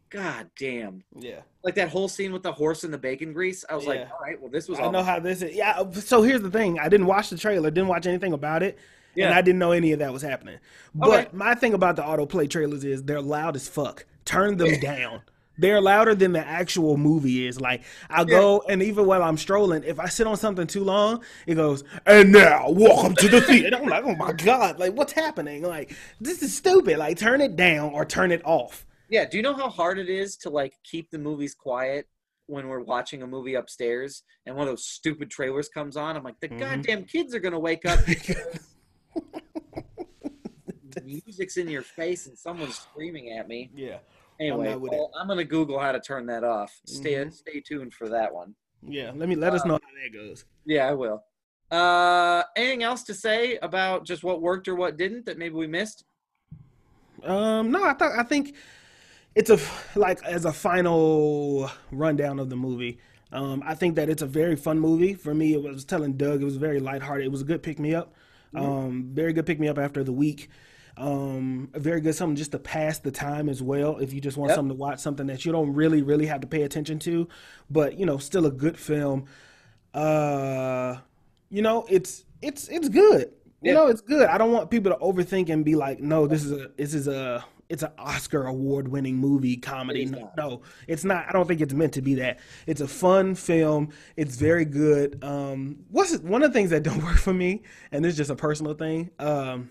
"God damn!" Yeah. Like that whole scene with the horse and the bacon grease. I was like, "All right, well, this was." I know how this is. Yeah. So here's the thing. I didn't watch the trailer. Didn't watch anything about it. And I didn't know any of that was happening. But Okay. my thing about the autoplay trailers is they're loud as fuck. Turn them down. They're louder than the actual movie is. Like I'll go and even while I'm strolling, if I sit on something too long, it goes, and now welcome to the theater. I'm like, oh my God, like what's happening? Like, this is stupid. Like turn it down or turn it off. Yeah, do you know how hard it is to like keep the movies quiet when we're watching a movie upstairs and one of those stupid trailers comes on? I'm like, the Mhm. goddamn kids are gonna wake up. The music's in your face and someone's screaming at me. yeah. Anyway, with well, I'm gonna Google how to turn that off. Stay Mhm. stay tuned for that one. Yeah. Let me let us know how that goes. Yeah, I will. Uh, anything else to say about just what worked or what didn't that maybe we missed? Um, no, I thought I think it's a like as a final rundown of the movie. Um, I think that it's a very fun movie for me. It was telling Doug it was very lighthearted. It was a good pick me up. Um, very good pick me up after the week. Um, a very good something just to pass the time as well. If you just want Yep. something to watch, something that you don't really really have to pay attention to, but you know, still a good film. Uh, you know, it's it's it's good. You know, it's good. I don't want people to overthink and be like, no, this is a this is a it's an Oscar award winning movie comedy. It No, no, it's not. I don't think it's meant to be that. It's a fun film. It's very good. Um, what's one of the things that don't work for me, and this is just a personal thing. Um,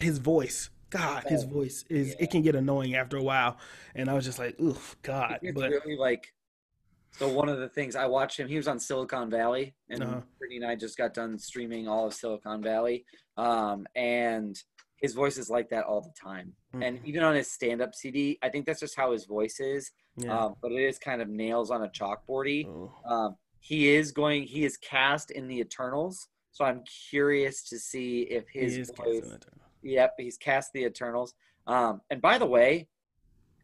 his voice. God, his Oh, voice is yeah. it can get annoying after a while, and I was just like, oof, God. It's But really like so one of the things I watched him, he was on Silicon Valley, and Uh-huh. Brittany and I just got done streaming all of Silicon Valley. Um, and his voice is like that all the time. And even on his stand up CD, I think that's just how his voice is. yeah. Um, but it is kind of nails on a chalkboardy. Oh. Um, he is going, he is cast in the Eternals. So I'm curious to see if He his is voice. Yep, he's cast the Eternals. Um, and by the way,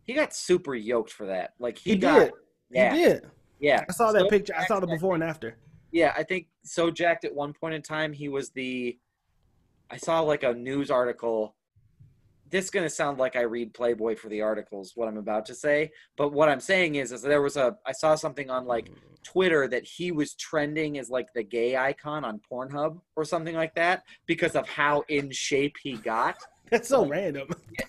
he got super yoked for that. Like he, He got, did. yeah, He did. yeah. I saw that picture. I saw the before and after. Yeah, I think so jacked at one point in time he was the. I saw like a news article this is going to sound like I read Playboy for the articles, what I'm about to say. But what I'm saying is, is there was a, I saw something on like Twitter that he was trending as like the gay icon on Pornhub or something like that because of how in shape he got. That's so random.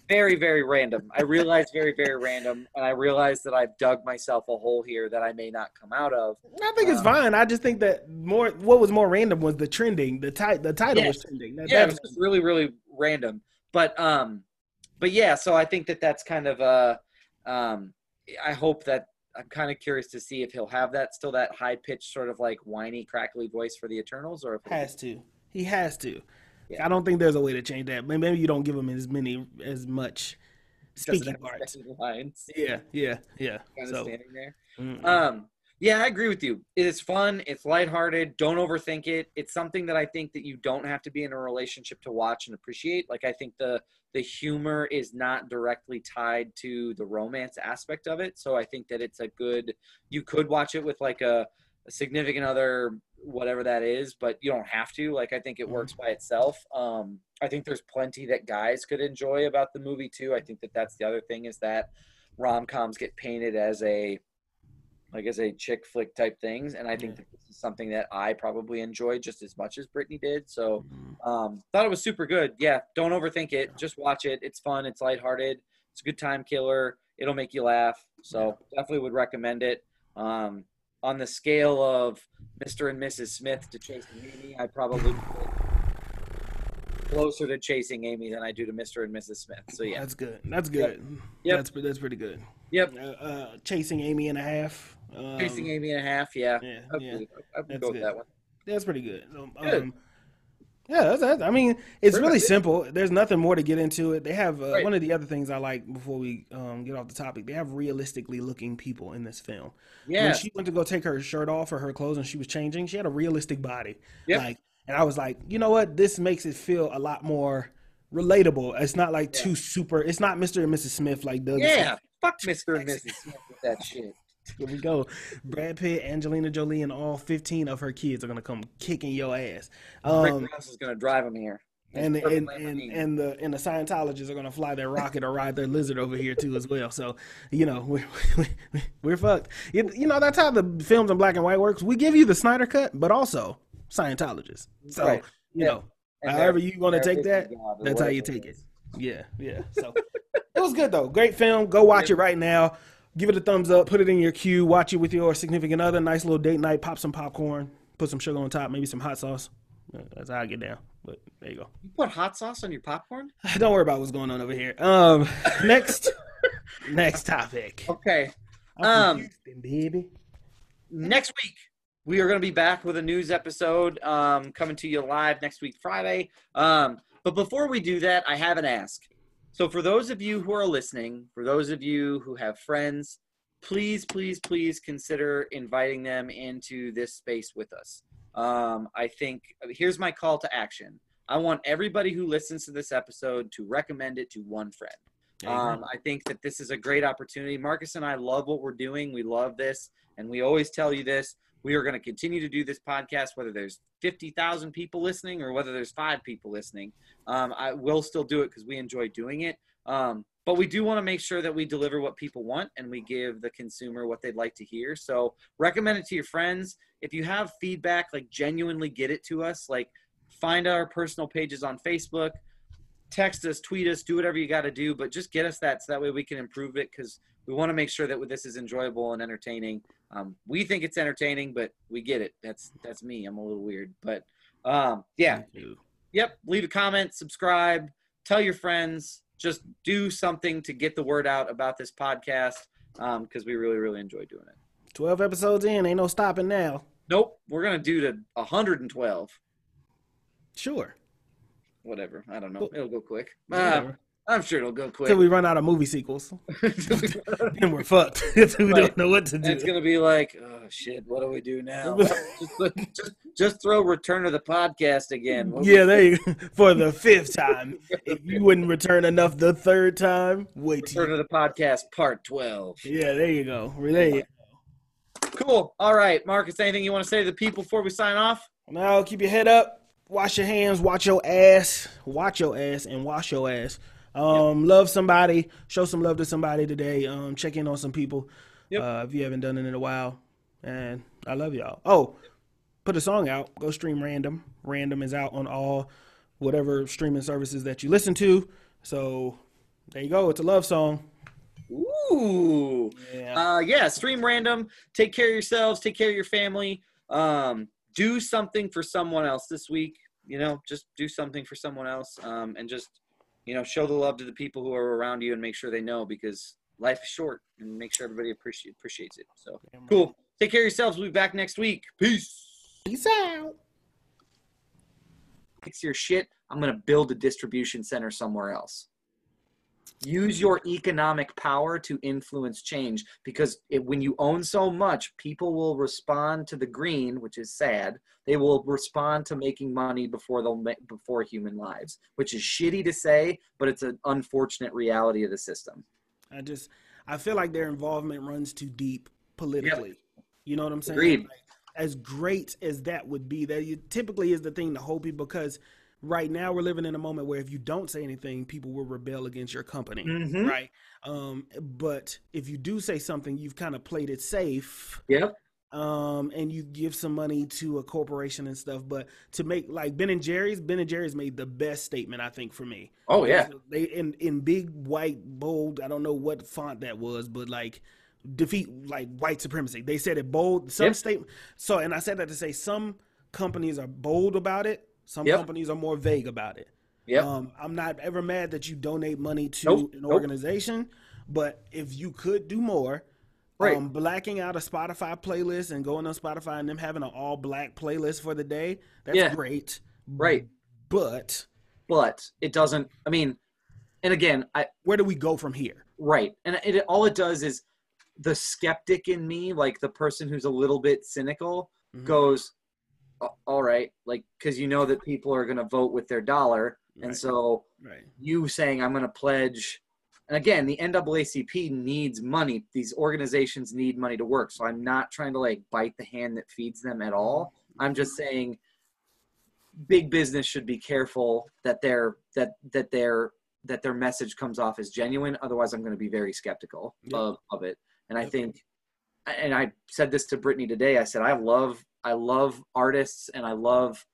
Very, very random. I realized very, very random. And I realized that I've dug myself a hole here that I may not come out of. I think it's Um, fine. I just think that more what was more random was the trending. The ti- the title was trending. That, yeah, it that was just really, really random. But um, but yeah, so I think that that's kind of uh, um, I hope that I'm kind of curious to see if he'll have that still that high pitched sort of like whiny, crackly voice for the Eternals, or if he has to. He has to. Yeah. I don't think there's a way to change that. Maybe maybe you don't give him as many as much speaking parts. lines Yeah, yeah, yeah. kind of So, standing there. mm, Um, yeah, I agree with you. It is fun. It's lighthearted. Don't overthink it. It's something that I think that you don't have to be in a relationship to watch and appreciate. Like I think the the humor is not directly tied to the romance aspect of it. So I think that it's a good. You could watch it with like a, a significant other, whatever that is, but you don't have to. Like I think it Mhm. works by itself. Um, I think there's plenty that guys could enjoy about the movie too. I think that that's the other thing is that rom coms get painted as a like as a chick flick type things and i think Yeah. that this is something that i probably enjoyed just as much as brittany did so mm. um thought it was super good yeah don't overthink it just watch it it's fun it's lighthearted it's a good time killer it'll make you laugh so definitely would recommend it um on the scale of mr and mrs smith to chasing amy i probably closer to chasing amy than i do to mr and mrs smith so yeah That's good. That's good. Yep. That's that's pretty good. Yep. Uh, uh, chasing Amy and a half. Um, chasing amy and a half yeah Yeah, I yeah. I would go with that one That's pretty good. So, Good. Um, yeah, that's, that's, I mean, it's Pretty really it. simple. There's nothing more to get into it. They have uh, Right. one of the other things I like before we um, get off the topic. They have realistically looking people in this film. Yeah, When she went to go take her shirt off or her clothes and she was changing, she had a realistic body. Yep. Like, and I was like, you know what? This makes it feel a lot more relatable. It's not like Yeah. too super. It's not Mr. and Mrs. Smith like Doug. Yeah, fuck Mr. and Mrs. Smith with that shit. Here we go. Brad Pitt, Angelina Jolie, and all 15 of her kids are gonna come kicking your ass. Rick Um, Ross is gonna drive them here. And and, and and the and the Scientologists are gonna fly their rocket or ride their lizard over here too as well. So you know we're we're fucked. You, you know that's how the films in black and white works. We give you the Snyder cut, but also Scientologists. So Right. you Yeah. know however you want to take that, a God or that's how you take it. Yeah, yeah. So it was good though. Great film. Go watch it right now. Give it a thumbs up. Put it in your queue. Watch it with your significant other. Nice little date night. Pop some popcorn. Put some sugar on top. Maybe some hot sauce. That's how I get down. But there you go. You put hot sauce on your popcorn? Don't worry about what's going on over here. Um, next, next topic. Okay. I'm Um, Houston, baby. Next week we are gonna be back with a news episode um, coming to you live next week Friday. Um, but before we do that, I have an ask. So for those of you who are listening, for those of you who have friends, please, please, please consider inviting them into this space with us. Um, I think here's my call to action. I want everybody who listens to this episode to recommend it to one friend. Um, I think that this is a great opportunity. Marcus and I love what we're doing. We love this, and we always tell you this. We are going to continue to do this podcast, whether there's 50,000 people listening or whether there's five people listening. Um, I will still do it because we enjoy doing it. Um, but we do want to make sure that we deliver what people want and we give the consumer what they'd like to hear. So recommend it to your friends. If you have feedback, like genuinely get it to us. Like find our personal pages on Facebook, text us, tweet us, do whatever you got to do, but just get us that so that way we can improve it because we want to make sure that this is enjoyable and entertaining. Um, we think it's entertaining, but we get it. That's that's me. I'm a little weird, but um, yeah, yep. Leave a comment, subscribe, tell your friends. Just do something to get the word out about this podcast because we really, really enjoy doing it. 12 episodes in, ain't no stopping now. Nope, we're gonna do to 112. Sure. Whatever. I don't know. Cool. It'll go quick. Uh, Whatever. I'm sure it'll go quick. Till we run out of movie sequels. then we're fucked. we don't know what to And it's gonna be like, oh shit, what do we do now? just, just, just throw Return of the Podcast again. We'll Yeah, there you go. For the fifth time. If you wouldn't return enough the third time, wait till Return of the Podcast Part Twelve. Yeah, there you go. There you go. Cool. All right, Marcus. Anything you want to say to the people before we sign off? Now keep your head up, wash your hands, watch your ass, watch your ass, and wash your ass. Um, love somebody, show some love to somebody today. Um, check in on some people. Yep. Uh, if you haven't done it in a while, and I love y'all. Oh, put a song out. Go stream Random. Random is out on all whatever streaming services that you listen to. So there you go. It's a love song. Ooh. Yeah. Uh, yeah, stream random. Take care of yourselves. Take care of your family. Um, do something for someone else this week. You know, just do something for someone else. Um, and just, you know, show the love to the people who are around you and make sure they know because life is short and make sure everybody appreciate, appreciates it. So cool. Take care of yourselves. We'll be back next week. Peace. Peace out. Fix your shit. I'm going to build a distribution center somewhere else. Use your economic power to influence change because it, when you own so much, people will respond to the green, which is sad. They will respond to making money before they'll before human lives, which is shitty to say, but it's an unfortunate reality of the system. I just I feel like their involvement runs too deep politically. You know what I'm saying? Agreed. Like, as great as that would be, that you, typically is the thing to hold people because right now we're living in a moment where if you don't say anything, people will rebel against your company, Mhm. right? Um, but if you do say something, you've kind of played it safe. Yep. um, and you give some money to a corporation and stuff. But to make like Ben and Jerry's, Ben and Jerry's made the best statement I think for me. Oh yeah. they in in big white bold. I don't know what font that was, but like defeat like white supremacy. They said it bold. Some Yep. state. So and I said that to say some companies are bold about it. Some Yep. companies are more vague about it. Yep. Um, I'm not ever mad that you donate money to Nope, an nope. organization, but if you could do more, Right. um, blacking out a Spotify playlist and going on Spotify and them having an all black playlist for the day, that's Yeah. great. Right. But But it doesn't. I mean, and again, I where do we go from here? Right. And it all it does is the skeptic in me, like the person who's a little bit cynical, Mhm. goes, "A- all right, like, because you know that people are going to vote with their dollar. And so Right. you saying, I'm going to pledge. And again, the NAACP needs money. These organizations need money to work. So I'm not trying to like bite the hand that feeds them at all. I'm just saying big business should be careful that their that that their that their message comes off as genuine. Otherwise, I'm going to be very skeptical of, of it. And I think, and I said this to Brittany today. I said I love I love artists and I love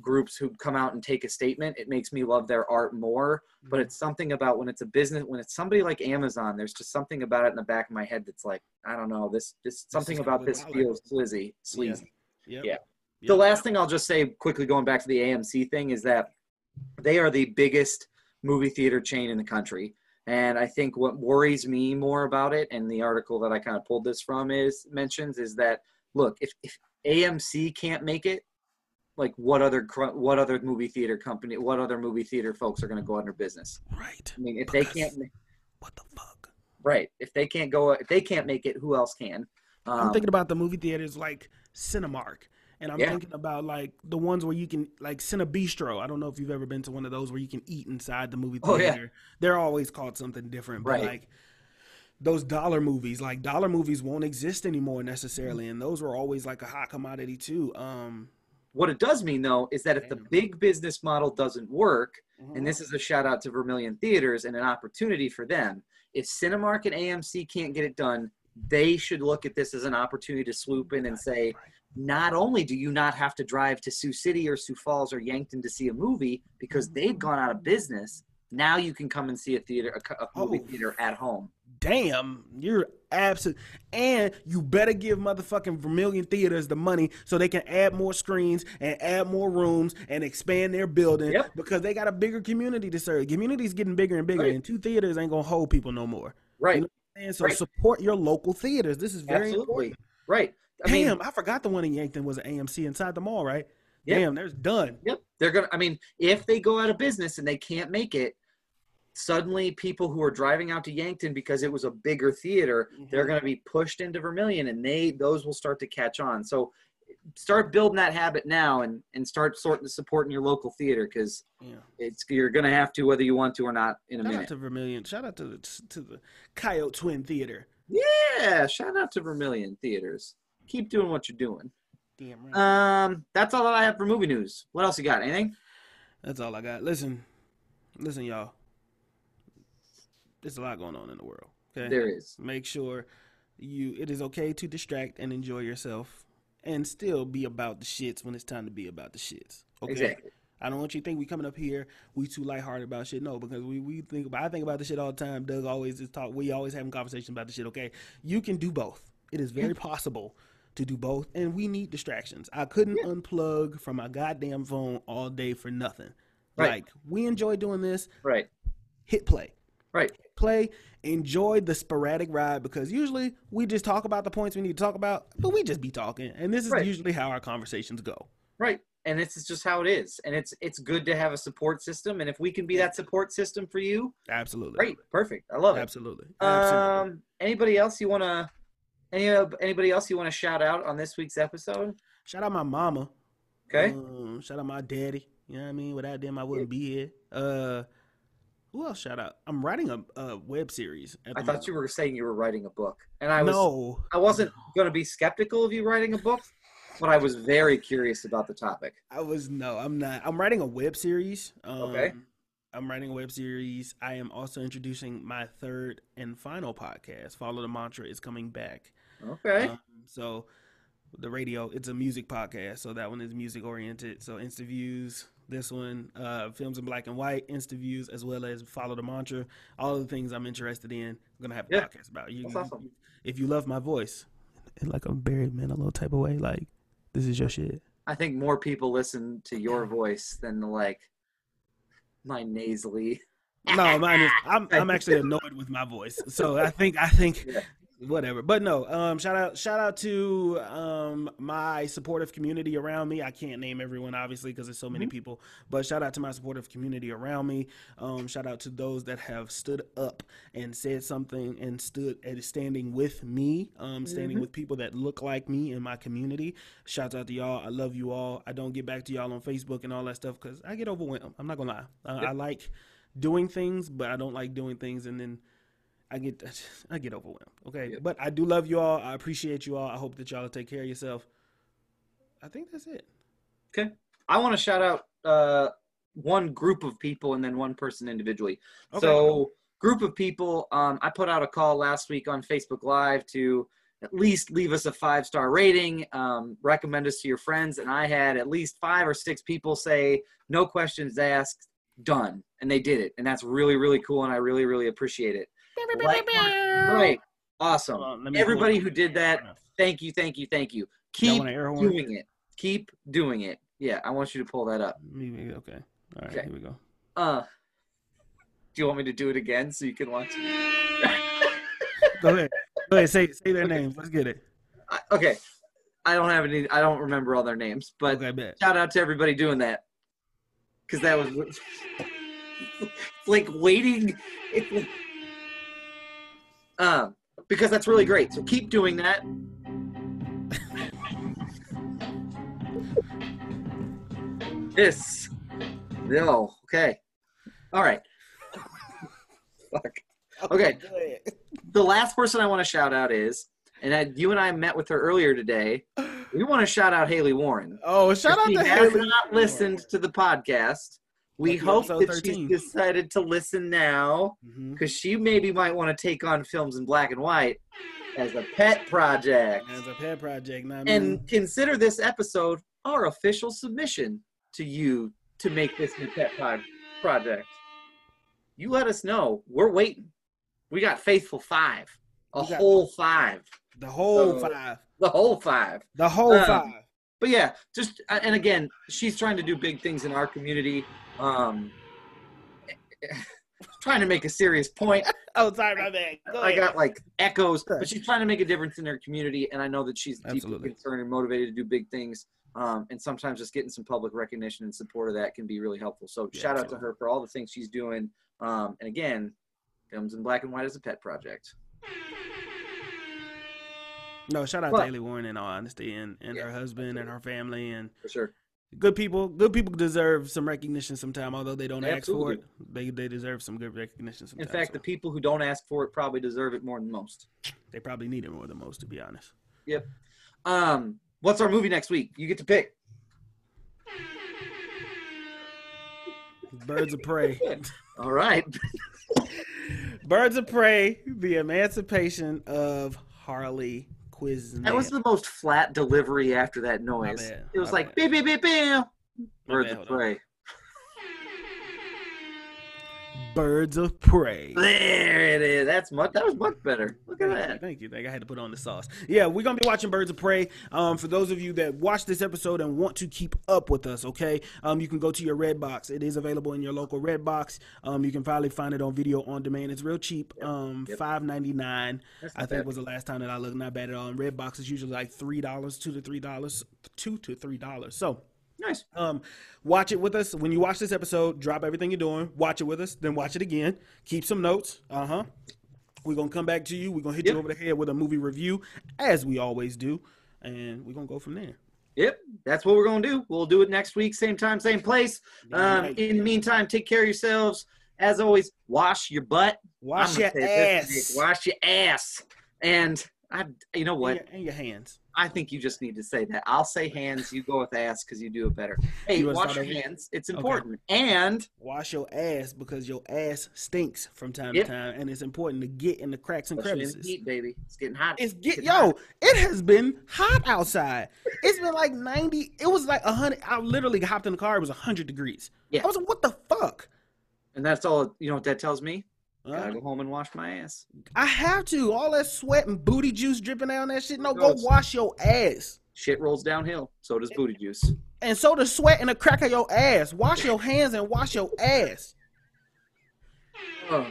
groups who come out and take a statement. It makes me love their art more. But it's something about when it's a business, when it's somebody like Amazon. There's just something about it in the back of my head that's like I don't know. This this something about this feels sleazy, sleazy. Yep. Yeah. Yep. The last thing I'll just say quickly going back to the AMC thing is that they are the biggest movie theater chain in the country. And I think what worries me more about it, and the article that I kind of pulled this from is mentions is that look, if, if AMC can't make it, like what other what other movie theater company, what other movie theater folks are going to go under business? Right. I mean, if they can't, What the fuck? right? If they can't go, if they can't make it, who else can? I'm Um, thinking about the movie theaters like Cinemark. And I'm Yeah. thinking about like the ones where you can like Cinebistro. I don't know if you've ever been to one of those where you can eat inside the movie theater. Oh, yeah. They're always called something different. But Right. like those dollar movies, like dollar movies won't exist anymore necessarily. And those were always like a hot commodity too. Um What it does mean though is that if the big business model doesn't work, and this is a shout out to Vermillion Theaters and an opportunity for them. If Cinemark and AMC can't get it done, they should look at this as an opportunity to swoop in and say, not only do you not have to drive to Sioux City or Sioux Falls or Yankton to see a movie because they've gone out of business, now you can come and see a theater, a, a movie Oh. theater at home. Damn, you're absolute. And you better give motherfucking Vermillion Theaters the money so they can add more screens and add more rooms and expand their building Yep. because they got a bigger community to serve. Community's getting bigger and bigger, Right. and two theaters ain't gonna hold people no more. Right. And so Right. support your local theaters. This is very Absolutely. important. Right. I mean, Damn, I forgot the one in Yankton was an AMC inside the mall, right? Yep. Damn, there's done. Yep. They're gonna I mean, if they go out of business and they can't make it, suddenly people who are driving out to Yankton because it was a bigger theater, they're Mm-hmm. gonna be pushed into Vermillion and they those will start to catch on. So start building that habit now and and start sorting supporting your local theater because Yeah. it's you're gonna have to whether you want to or not in a Shout out minute. to Vermillion. Shout out to the to the Coyote Twin Theater. Yeah, shout out to Vermillion Theaters. Keep doing what you're doing. Damn right. Um, that's all that I have for movie news. What else you got? Anything? That's all I got. Listen, listen, y'all. There's a lot going on in the world. Okay, There is. make sure you it is okay to distract and enjoy yourself and still be about the shits when it's time to be about the shits. Okay. Exactly. I don't want you to think we coming up here, we too lighthearted about shit. No, because we, we think about I think about this shit all the time. Doug always is talk we always having conversations about the shit, okay? You can do both. It is very possible to do both, and we need distractions. I couldn't unplug from my goddamn phone all day for nothing. Right. Like, we enjoy doing this, Right. hit play Right. Play, enjoy the sporadic ride because usually we just talk about the points we need to talk about, but we just be talking. And this is Right. usually how our conversations go. Right. And this is just how it is. And it's it's good to have a support system. And if we can be that support system for you, Absolutely. great. Perfect. I love it. Absolutely. Absolutely. Um anybody else you wanna any anybody else you want to shout out on this week's episode? shout out my mama. Okay. Um, shout out my daddy. You know what I mean? Without them, I wouldn't be here. Uh, who else shout out? I'm writing a, a web series. I thought you were saying you were writing a book. And I was no. I wasn't gonna be skeptical of you writing a book, but I was very curious about the topic. I was no, I'm not. I'm writing a web series. Um, Okay. I'm writing a web series. I am also introducing my third and final podcast. Follow the mantra is coming back. Okay. Um, so the radio, it's a music podcast. So that one is music oriented. So Insta views, this one, uh, films in black and white, Insta views, as well as follow the mantra. All of the things I'm interested in. I'm gonna have a Yeah. podcast about. You, That's awesome. If you love my voice, in like a buried man, a little type of way, like this is your shit. I think more people listen to your voice than like my nasally. No, mine is, I'm I'm actually annoyed with my voice. So I think I think Yeah. Whatever. But no, um shout out shout out to um my supportive community around me. I can't name everyone obviously because there's so many people, but shout out to my supportive community around me. Um shout out to those that have stood up and said something and stood and standing with me, um standing Mhm. with people that look like me in my community. Shouts out to y'all. I love you all. I don't get back to y'all on Facebook and all that stuff cuz I get overwhelmed. I'm not to lie. Uh, Yep. I like doing things, but I don't like doing things and then I get I get overwhelmed. Okay, Yep. but I do love you all. I appreciate you all. I hope that y'all take care of yourself. I think that's it. Okay. I want to shout out uh, one group of people and then one person individually. Okay. So, group of people, um, I put out a call last week on Facebook Live to at least leave us a five star rating, um, recommend us to your friends. And I had at least five or six people say, no questions asked, done. And they did it. And that's really, really cool. And I really, really appreciate it. Like- Right. Awesome. Hold on, Everybody who did that, thank you, thank you, thank you. Keep want an air horn? doing it. Keep doing it. Yeah, I want you to pull that up. Maybe- Okay. All right. Okay. Here we go. Uh, do you want me to do it again so you can watch? Go ahead. Go ahead. Say say their names. Let's get it. I, okay, I don't have any. I don't remember all their names, but okay, shout out to everybody doing that because that was it's like waiting. It's, um, because that's really great. So keep doing that. this. No. Okay. All right. Fuck. Okay. The last person I want to shout out is, and I, you and I met with her earlier today. We want to shout out Haley Warren. Oh, shout out she to has Haley. not listened to the podcast. We Lucky hope that 13. she's decided to listen now because she maybe might want to take on films in black and white as a pet project As a pet project, not and consider this episode our official submission to you to make this new pet pod- project. You let us know. We're waiting. We got faithful five, a whole five, the whole So- five. the whole five. The whole Um, five. But yeah, just uh, and again, she's trying to do big things in our community. Um, trying to make a serious point. Oh, sorry, my bad. Go I ahead. got like echoes, but she's trying to make a difference in her community, and I know that she's deeply Absolutely. concerned and motivated to do big things. Um, and sometimes just getting some public recognition and support of that can be really helpful. So Yeah, shout out to her for all the things she's doing. Um, and again, films in black and white as a pet project. No, shout out Well- to Warren in all honesty, and, and Yeah, her husband and her family, and For sure. Good people. Good people deserve some recognition sometime, although they don't ask for it. They they deserve some good recognition In sometimes. fact, the people who don't ask for it probably deserve it more than most. they probably need it more than most, to be honest. Yep um, what's our movie next week? You get to pick. Birds of Prey. All right. Birds of Prey: The Emancipation of Harley That was the most flat delivery after that noise. It was my like beep beep beep beep. Birds of prey. Birds of Prey. There it is. That's much. That was much better. Look at that. thank you. Thank you. I had to put on the sauce. Yeah, we're gonna be watching Birds of Prey. Um, for those of you that watch this episode and want to keep up with us, okay, um, you can go to your Red Box. It is available in your local Red Box. Um, you can finally find it on video on demand. It's real cheap. Um, Yep. five ninety nine. I think bad. was the last time that I looked. Not bad at all. And Red Box is usually like three dollars, two to three dollars, two to three dollars. So. Nice. Um, watch it with us. When you watch this episode, drop everything you're doing, watch it with us, then watch it again. Keep some notes. Uh huh. We're gonna come back to you. We're gonna hit Yep. you over the head with a movie review, as we always do, and we're gonna go from there. Yep, that's what we're gonna do. We'll do it next week, same time, same place. Um, Right. in the meantime, take care of yourselves. As always, wash your butt. Wash your ass Wash your ass. And I, you know and what? your, and your hands. I think you just need to say that. I'll say hands. You go with ass because you do it better. Hey, You wash your over? hands. It's Okay. important. And Wash your ass because your ass stinks from time Yep. to time, and it's important to get in the cracks and crevices. heat, baby. It's getting hot. It's get Getting yo. hot. It has been hot outside. It's been like ninety. It was like hundred. I literally hopped in the car. It was hundred degrees. Yeah. I was like, what the fuck? And that's all. You know what that tells me? Uh, Gotta go home and wash my ass. I have to. All that sweat and booty juice dripping down that shit. No, go wash your ass. Shit rolls downhill. So does booty juice. And so the sweat and the crack of your ass. Wash your hands and wash your ass. Oh.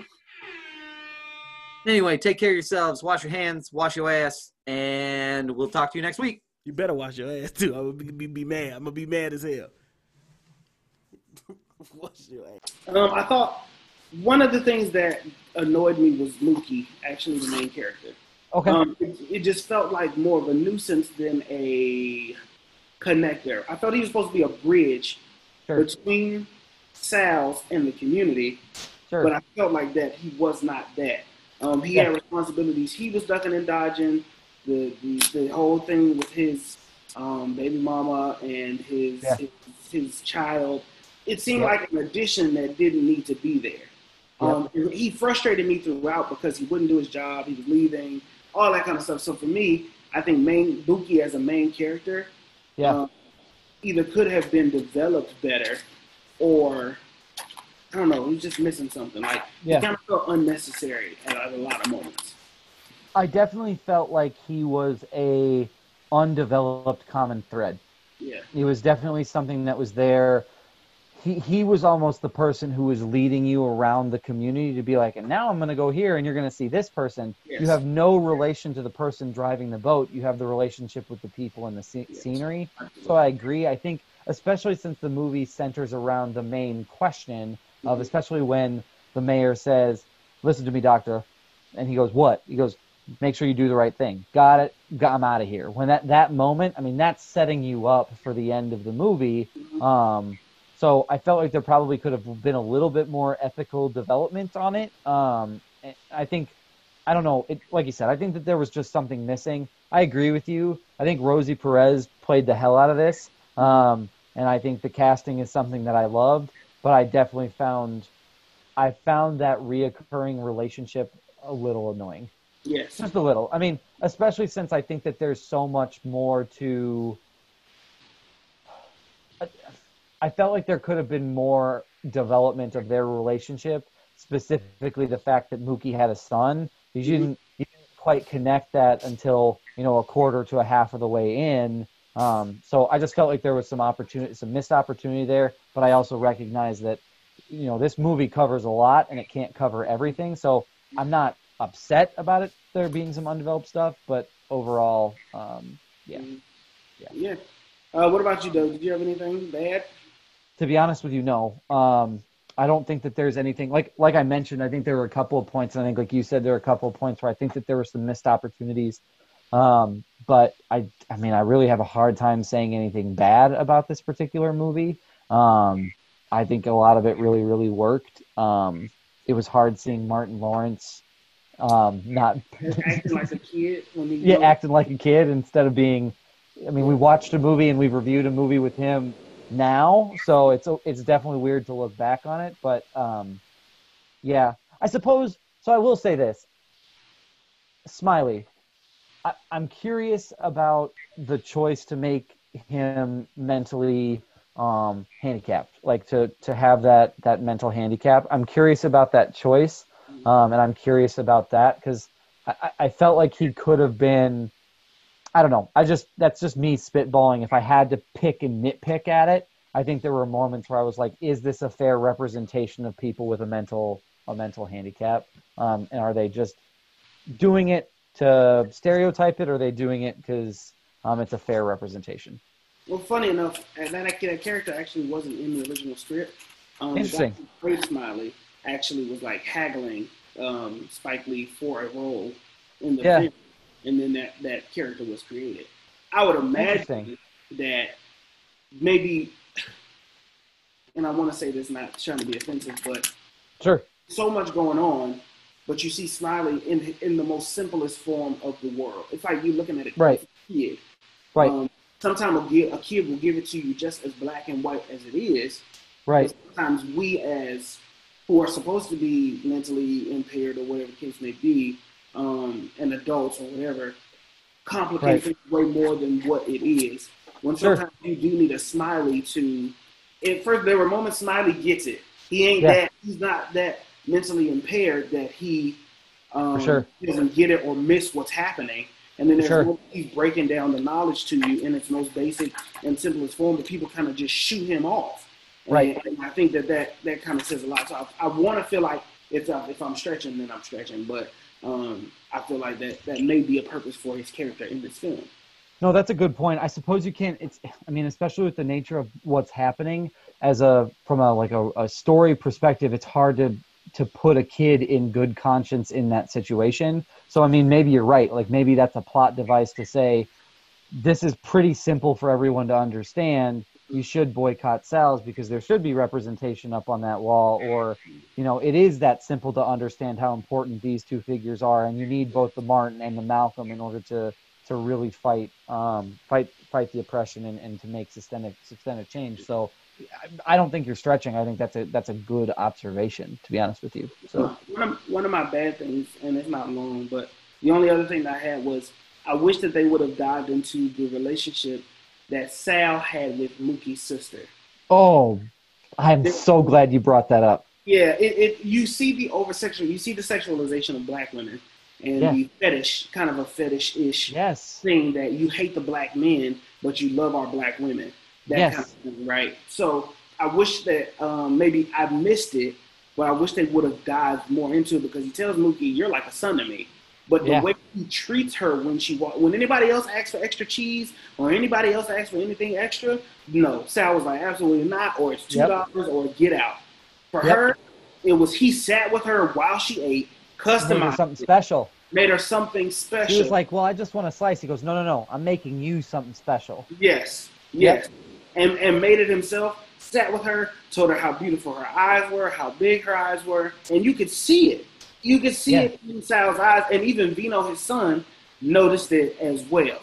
Anyway, take care of yourselves. Wash your hands. Wash your ass. And we'll talk to you next week. You better wash your ass too. I'm gonna be, be mad. I'm gonna be mad as hell. wash your ass. Um, I thought one of the things that annoyed me was Mookie, actually the main character. Okay. Um, it, it just felt like more of a nuisance than a connector. I thought he was supposed to be a bridge sure. between Sal's and the community, Sure. but I felt like that he was not that. Um, he had responsibilities. He was ducking and dodging. The the, the whole thing with his um, baby mama and his, Yeah. his his child. It seemed Yeah. like an addition that didn't need to be there. Um, he frustrated me throughout because he wouldn't do his job. He was leaving, all that kind of stuff. So for me, I think main Mookie as a main character Yeah. um, either could have been developed better or I don't know, he's just missing something. Like Yeah. it kind of felt unnecessary at, at a lot of moments. I definitely felt like he was a undeveloped common thread. Yeah. It was definitely something that was there. He he was almost the person who was leading you around the community to be like, and now I'm going to go here, and you're going to see this person. Yes. You have no relation to the person driving the boat. You have the relationship with the people and the Yes. scenery. So I agree. I think, especially since the movie centers around the main question of, Mhm. especially when the mayor says, "Listen to me, doctor," and he goes, "What?" He goes, "Make sure you do the right thing." Got it. Got, I'm out of here. When that that moment, I mean, that's setting you up for the end of the movie. Mhm. Um, so I felt like there probably could have been a little bit more ethical development on it. Um, I think, I don't know, it, like you said, I think that there was just something missing. I agree with you. I think Rosie Perez played the hell out of this. Um, and I think the casting is something that I loved, but I definitely found, I found that reoccurring relationship a little annoying Yes. just a little. I mean, especially since I think that there's so much more to. I felt like there could have been more development of their relationship, specifically the fact that Mookie had a son. You didn't, you didn't quite connect that until you know a quarter to a half of the way in. Um, so I just felt like there was some opportunity, some missed opportunity there. But I also recognize that you know this movie covers a lot and it can't cover everything. So I'm not upset about it there being some undeveloped stuff, but overall, um, yeah. Mhm. Yeah. Yeah. Uh, what about you, Doug? Did you have anything bad? To be honest with you, no. Um, I don't think that there's anything like like I mentioned. I think there were a couple of points, and I think like you said, there were a couple of points where I think that there were some missed opportunities. Um, but I, I mean, I really have a hard time saying anything bad about this particular movie. Um, I think a lot of it really, really worked. Um, it was hard seeing Martin Lawrence um, not Acting like a kid when he yeah, acting like a kid instead of being. I mean, we watched a movie and we've reviewed a movie with him now, so it's it's definitely weird to look back on it. But um, yeah, I suppose So I will say this, Smiley. I, I'm curious about the choice to make him mentally um, handicapped, like to to have that that mental handicap. I'm curious about that choice, um, and I'm curious about that because I, I felt like he could have been. I don't know. I just that's just me spitballing. If I had to pick and nitpick at it, I think there were moments where I was like, "Is this a fair representation of people with a mental a mental handicap? Um, and are they just doing it to stereotype it, or are they doing it because um, it's a fair representation?" Well, funny enough, that, that character actually wasn't in the original script. Um, Interesting. Great Smiley actually was like haggling um, Spike Lee for a role in the Yeah. film, and then that that character was created. I would imagine that maybe, and I want to say this not trying to be offensive, but Sure. so much going on, but you see Smiley in in the most simplest form of the world. It's like you looking at it Right. as a kid. Right. Um, sometimes a, a kid will give it to you just as black and white as it is. Right. Sometimes we, as who are supposed to be mentally impaired or whatever the case may be, um, and adults or whatever, complicate Right. things way more than what it is. When Sure. sometimes you do need a Smiley to. At first, there were moments Smiley gets it. He ain't Yeah. that. He's not that mentally impaired that he um, sure. doesn't get it or miss what's happening. And then there's Sure. he's breaking down the knowledge to you in its most basic and simplest form, but people kind of just shoot him off. Right. And, and I think that that, that kind of says a lot. So I, I want to feel like if, I, if I'm stretching, then I'm stretching. But um, I feel like that, that may be a purpose for his character in this film. No, that's a good point. I suppose you can't. It's. I mean, especially with the nature of what's happening, as a from a like a, a story perspective, it's hard to to put a kid in good conscience in that situation. So I mean, maybe you're right. Like maybe that's a plot device to say this is pretty simple for everyone to understand. You should boycott Sal's because there should be representation up on that wall, or you know, it is that simple to understand how important these two figures are, and you need both the Martin and the Malcolm in order to to really fight um, fight fight the oppression and, and to make systemic systemic change. So I, don't think you're stretching. I think that's a that's a good observation, to be honest with you. So one of, one of my bad things, and it's not long, but the only other thing I had was I wish that they would have dived into the relationship that Sal had with Mookie's sister. oh, I'm so glad you brought that up. Yeah, it, it you see the over sexual, you see the sexualization of black women and Yeah. the fetish, kind of a fetish ish Yes. thing that you hate the black men, but you love our black women. That Yes. kind of thing, right? So I wish that um, maybe I missed it, but I wish they would have dived more into it because he tells Mookie, "You're like a son to me." But the Yeah. way he treats her when she when anybody else asks for extra cheese or anybody else asks for anything extra, no, Sal was like, "Absolutely not," or it's two Yep. dollars, or get out. For Yep. her, it was he sat with her while she ate, customized, something it, special. made her something special. He was like, "Well, I just want a slice." He goes, "No, no, no. I'm making you something special." Yes, Yep. yes, and and made it himself. Sat with her, told her how beautiful her eyes were, how big her eyes were, and you could see it. You could see Yeah. it in Sal's eyes, and even Vino, his son, noticed it as well.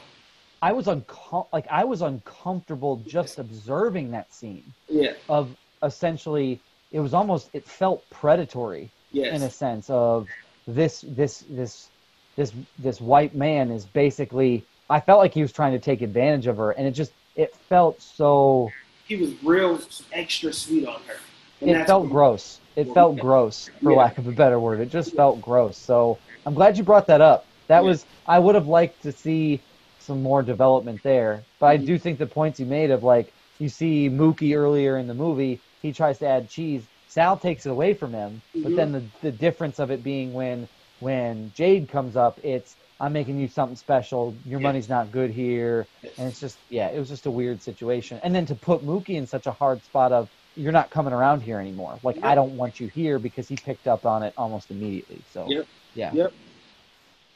I was uncom- like I was uncomfortable just observing that scene Yeah, of essentially it was almost it felt predatory yes, in a sense of this this this this this white man is basically I felt like he was trying to take advantage of her and it just it felt so he was real extra sweet on her. And it felt gross. It felt gross for Yeah. lack of a better word. It just felt gross. So I'm glad you brought that up. That Yeah. was I would have liked to see some more development there. But I Mhm. do think the points you made of like you see Mookie earlier in the movie, he tries to add cheese. Sal takes it away from him, but Mhm. then the the difference of it being when when Jade comes up, it's I'm making you something special. Your Yeah. money's not good here. And it's just, yeah, it was just a weird situation. And then to put Mookie in such a hard spot of, you're not coming around here anymore. Like, Yep. I don't want you here because he picked up on it almost immediately. So, Yep. yeah. Yep.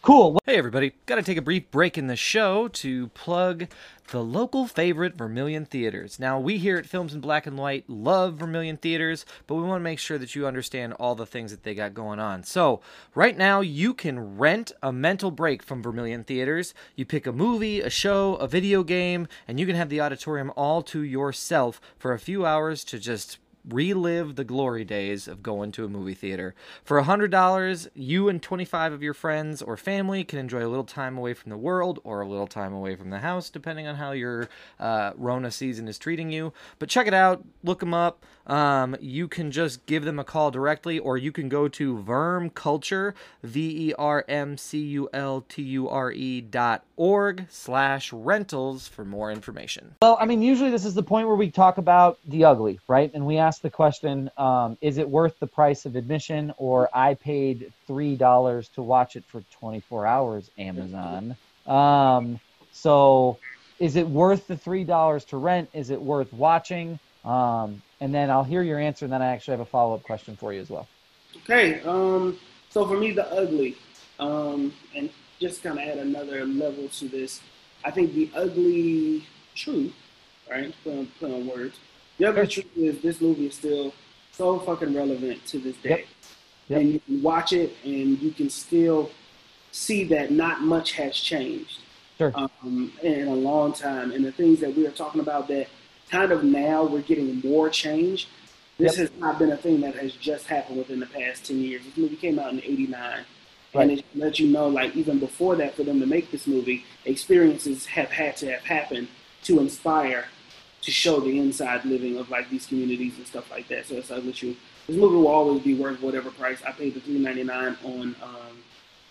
Cool. Hey, everybody. Got to take a brief break in the show to plug the local favorite Vermillion Theaters. Now, we here at Films in Black and White love Vermillion Theaters, but we want to make sure that you understand all the things that they got going on. So, right now, you can rent a mental break from Vermillion Theaters. You pick a movie, a show, a video game, and you can have the auditorium all to yourself for a few hours to just relive the glory days of going to a movie theater. For $100, you and 25 of your friends or family can enjoy a little time away from the world or a little time away from the house, depending on how your uh, Rona season is treating you. But check it out, look them up. Um, you can just give them a call directly, or you can go to Verm Culture, V E R M C U L T U R E dot org slash rentals for more information. Well, I mean, usually this is the point where we talk about the ugly, right? And we ask the question um, is it worth the price of admission, or I paid $3 to watch it for 24 hours, Amazon? Um, so is it worth the $3 to rent? Is it worth watching? Um, and then I'll hear your answer, and then I actually have a follow up question for you as well. Okay. Um, so for me, the ugly, um, and just kind of add another level to this, I think the ugly truth, right? Put on, put on words. The ugly truth is this movie is still so fucking relevant to this day. Yep. Yep. And you can watch it and you can still see that not much has changed Sure. um, in a long time. And the things that we are talking about that kind of now we're getting more change. This Yep. has not been a thing that has just happened within the past 10 years. This movie came out in 89. Right. And it lets you know, like, even before that, for them to make this movie, experiences have had to have happened to inspire, to show the inside living of, like, these communities and stuff like that. So it's like, with you, this movie will always be worth whatever price. I paid the $3.99 on um,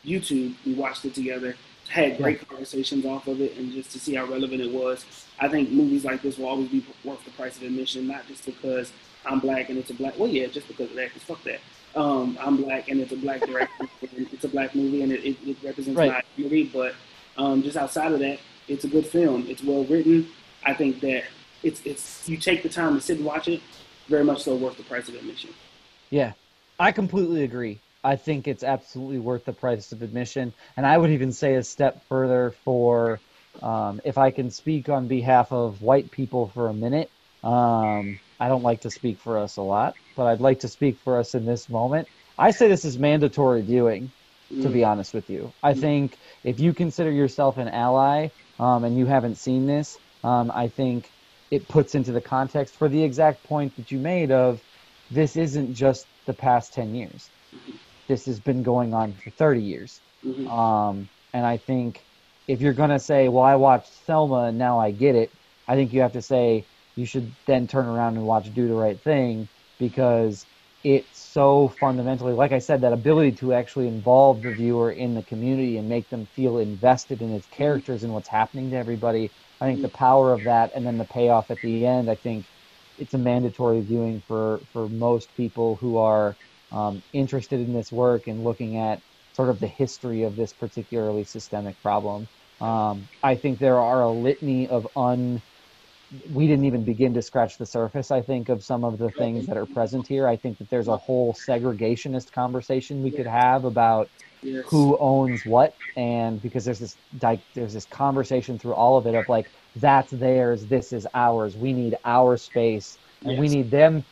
YouTube. We watched it together had great conversations off of it and just to see how relevant it was. I think movies like this will always be worth the price of admission, not just because I'm black and it's a black. Well, yeah, just because of that. Cause fuck that. Um, I'm black and it's a black director. and it's a black movie and it, it, it represents Right. my community. But um, just outside of that, it's a good film. It's well written. I think that it's it's you take the time to sit and watch it. Very much so worth the price of admission. Yeah, I completely agree. I think it's absolutely worth the price of admission. And I would even say a step further for, um, if I can speak on behalf of white people for a minute. Um, I don't like to speak for us a lot, but I'd like to speak for us in this moment. I say this is mandatory viewing, to be honest with you. I think if you consider yourself an ally um, and you haven't seen this, um, I think it puts into the context for the exact point that you made of this isn't just the past 10 years. This has been going on for 30 years. Mhm. Um, and I think if you're going to say, well, I watched Selma and now I get it, I think you have to say you should then turn around and watch Do the Right Thing because it's so fundamentally, like I said, that ability to actually involve the viewer in the community and make them feel invested in its characters and what's happening to everybody. I think the power of that and then the payoff at the end, I think it's a mandatory viewing for, for most people who are um, interested in this work and looking at sort of the history of this particularly systemic problem. Um, I think there are a litany of un. We didn't even begin to scratch the surface. I think of some of the things that are present here. I think that there's a whole segregationist conversation we could have about Yes. who owns what, and because there's this like there's this conversation through all of it of like that's theirs, this is ours. We need our space, and we need them.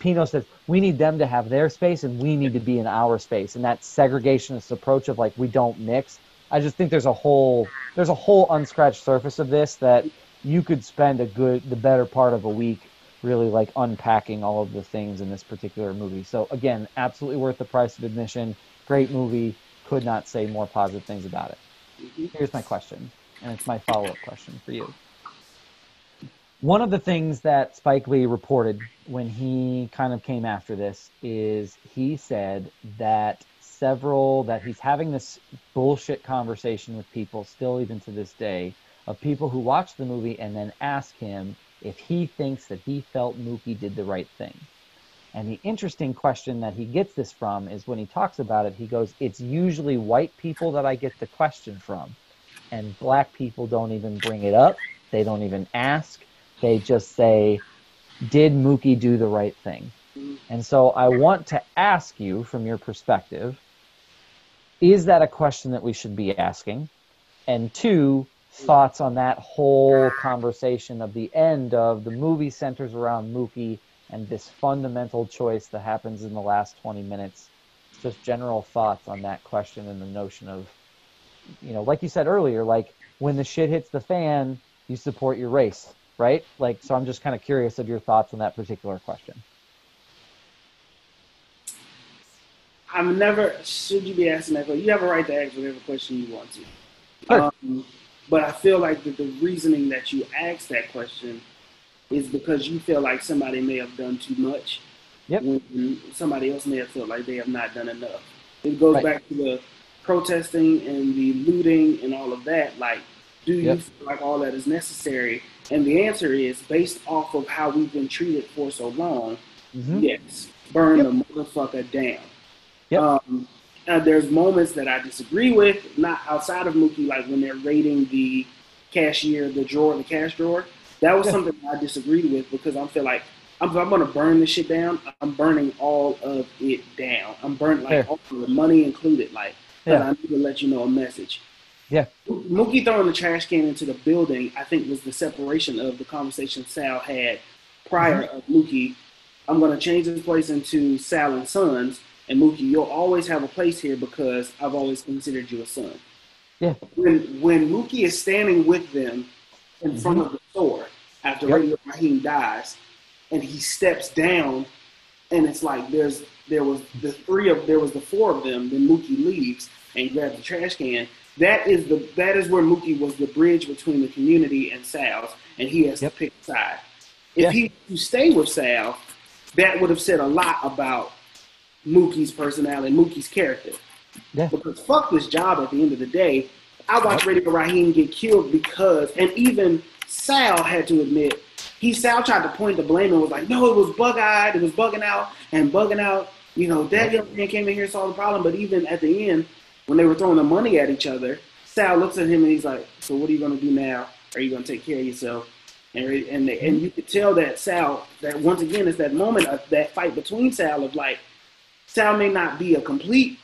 Pino says we need them to have their space, and we need to be in our space. And that segregationist approach of like we don't mix. I just think there's a whole there's a whole unscratched surface of this that you could spend a good the better part of a week really like unpacking all of the things in this particular movie. So again, absolutely worth the price of admission. Great movie. Could not say more positive things about it. Here's my question, and it's my follow up question for you. One of the things that Spike Lee reported when he kind of came after this is he said that several that he's having this bullshit conversation with people still even to this day of people who watch the movie and then ask him if he thinks that he felt Mookie did the right thing. And the interesting question that he gets this from is when he talks about it, he goes, It's usually white people that I get the question from. And black people don't even bring it up. They don't even ask. They just say, Did Mookie do the right thing? And so I want to ask you, from your perspective, is that a question that we should be asking? And two, thoughts on that whole conversation of the end of the movie centers around Mookie and this fundamental choice that happens in the last 20 minutes. Just general thoughts on that question and the notion of, you know, like you said earlier, like when the shit hits the fan, you support your race, right? Like, so I'm just kind of curious of your thoughts on that particular question. I'm never. Should you be asking that question? You have a right to ask whatever question you want to. Sure. Um, but I feel like that the reasoning that you ask that question is because you feel like somebody may have done too much. Yep. When somebody else may have felt like they have not done enough. It goes Right. back to the protesting and the looting and all of that. Like, do you Yep. feel like all that is necessary? And the answer is based off of how we've been treated for so long. Mhm. Yes, burn Yep. the motherfucker down. Yep. Um, uh, there's moments that I disagree with, not outside of Mookie, like when they're raiding the cashier, the drawer, the cash drawer. That was something I disagreed with because I feel like I'm, I'm going to burn this shit down. I'm burning all of it down. I'm burning like Fair. all of the money included. Like, Yeah. I need to let you know a message. Yeah. Mookie throwing the trash can into the building, I think, was the separation of the conversation Sal had prior Mm-hmm. of Mookie. I'm going to change this place into Sal and Sons, and Mookie, you'll always have a place here because I've always considered you a son. Yeah. When when Mookie is standing with them in front of the store after Mm-hmm. Yep. Radio Raheem dies, and he steps down, and it's like there's there was the three of there was the four of them. Then Mookie leaves and grabs the trash can. That is the that is where Mookie was the bridge between the community and Sal's, and he has Yep. to pick a side. If Yeah. he to stay with Sal, that would have said a lot about Mookie's personality, Mookie's character. Yeah. Because fuck this job at the end of the day. I watched Radio Raheem get killed because, and even Sal had to admit, he Sal tried to point the blame and was like, no, it was bug eyed, it was bugging out and bugging out. You know, that young man came in here solved the problem. But even at the end, when they were throwing the money at each other, Sal looks at him and he's like, so what are you going to do now? Are you going to take care of yourself? And and and you could tell that Sal that once again it's that moment of that fight between Sal of like Sal may not be a complete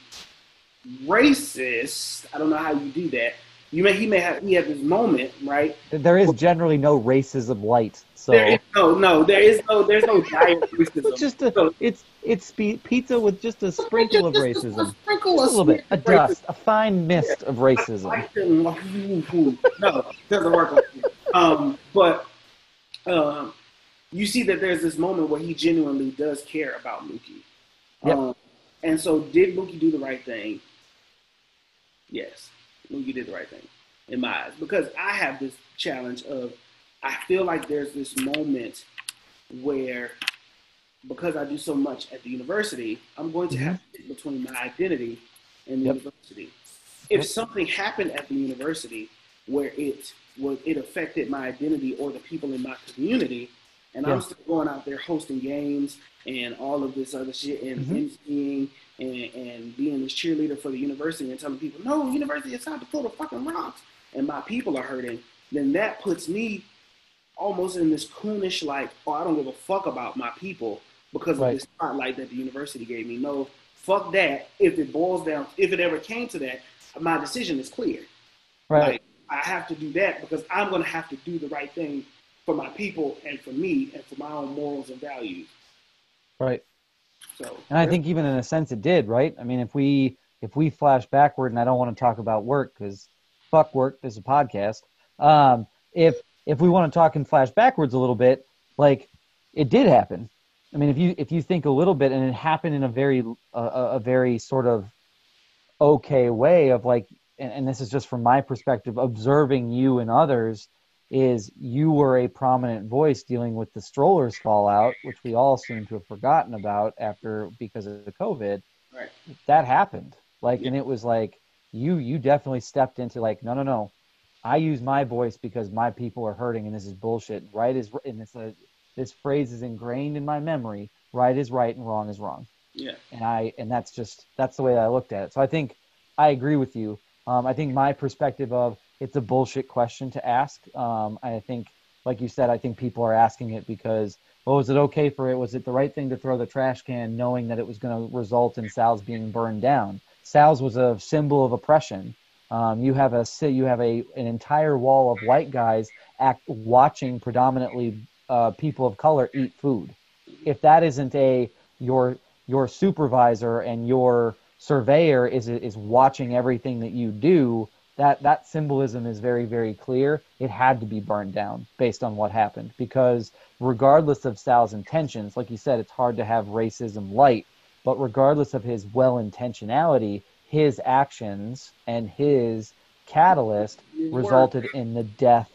racist. I don't know how you do that. You may he may have he had this moment right. There is generally no racism light. So There is no no there is no there's no diet racism. it's just a So- it's it's pizza with just a sprinkle of Just a- racism. A, sprinkle Just a little bit, a dust, a fine mist of racism. No, it doesn't work like that. Um, but um, you see that there's this moment where he genuinely does care about Mookie. Yep. Um, and so, did Mookie do the right thing? Yes, Mookie did the right thing in my eyes because I have this challenge of I feel like there's this moment where because I do so much at the university, I'm going to have to between my identity and the Yep. university. If Yep. something happened at the university where it was it affected my identity or the people in my community, and I'm still going out there hosting games and all of this other shit and Mhm. emceeing and, and being this cheerleader for the university and telling people, no, university, it's time to pull the fucking rocks, and my people are hurting, then that puts me almost in this coonish like, oh, I don't give a fuck about my people because Right. of this spotlight that the university gave me. No, fuck that. If it boils down, if it ever came to that, my decision is clear. Right. Like I have to do that because I'm going to have to do the right thing for my people and for me and for my own morals and values. Right. So, And I think even in a sense it did, right? I mean, if we if we flash backward, and I don't want to talk about work because fuck work. This is a podcast. Um, if if we want to talk and flash backwards a little bit, like it did happen. I mean, if you if you think a little bit, and it happened in a very a, a a very sort of okay way of like, and, and this is just from my perspective, observing you and others is you were a prominent voice dealing with the strollers fallout, which we all seem to have forgotten about after because of the COVID. Right. That happened. Like, and it was like you you definitely stepped into like, no, no, no. I use my voice because my people are hurting, and this is bullshit. Right is and it's a this phrase is ingrained in my memory. Right is right, and wrong is wrong yeah, and I and that's just that's the way that I looked at it. So I think I agree with you. Um, I think my perspective of it's a bullshit question to ask. Um, I think, like you said, I think people are asking it because, well, was it okay for it? Was it the right thing to throw the trash can, knowing that it was going to result in Sal's being burned down? Sal's was a symbol of oppression. Um, you have a you have a an entire wall of white guys act watching predominantly uh, people of color eat food. If that isn't a your your supervisor and your surveyor is is watching everything that you do that that symbolism is very very clear it had to be burned down based on what happened because regardless of sal's intentions like you said it's hard to have racism light but regardless of his well intentionality, his actions and his catalyst resulted in the death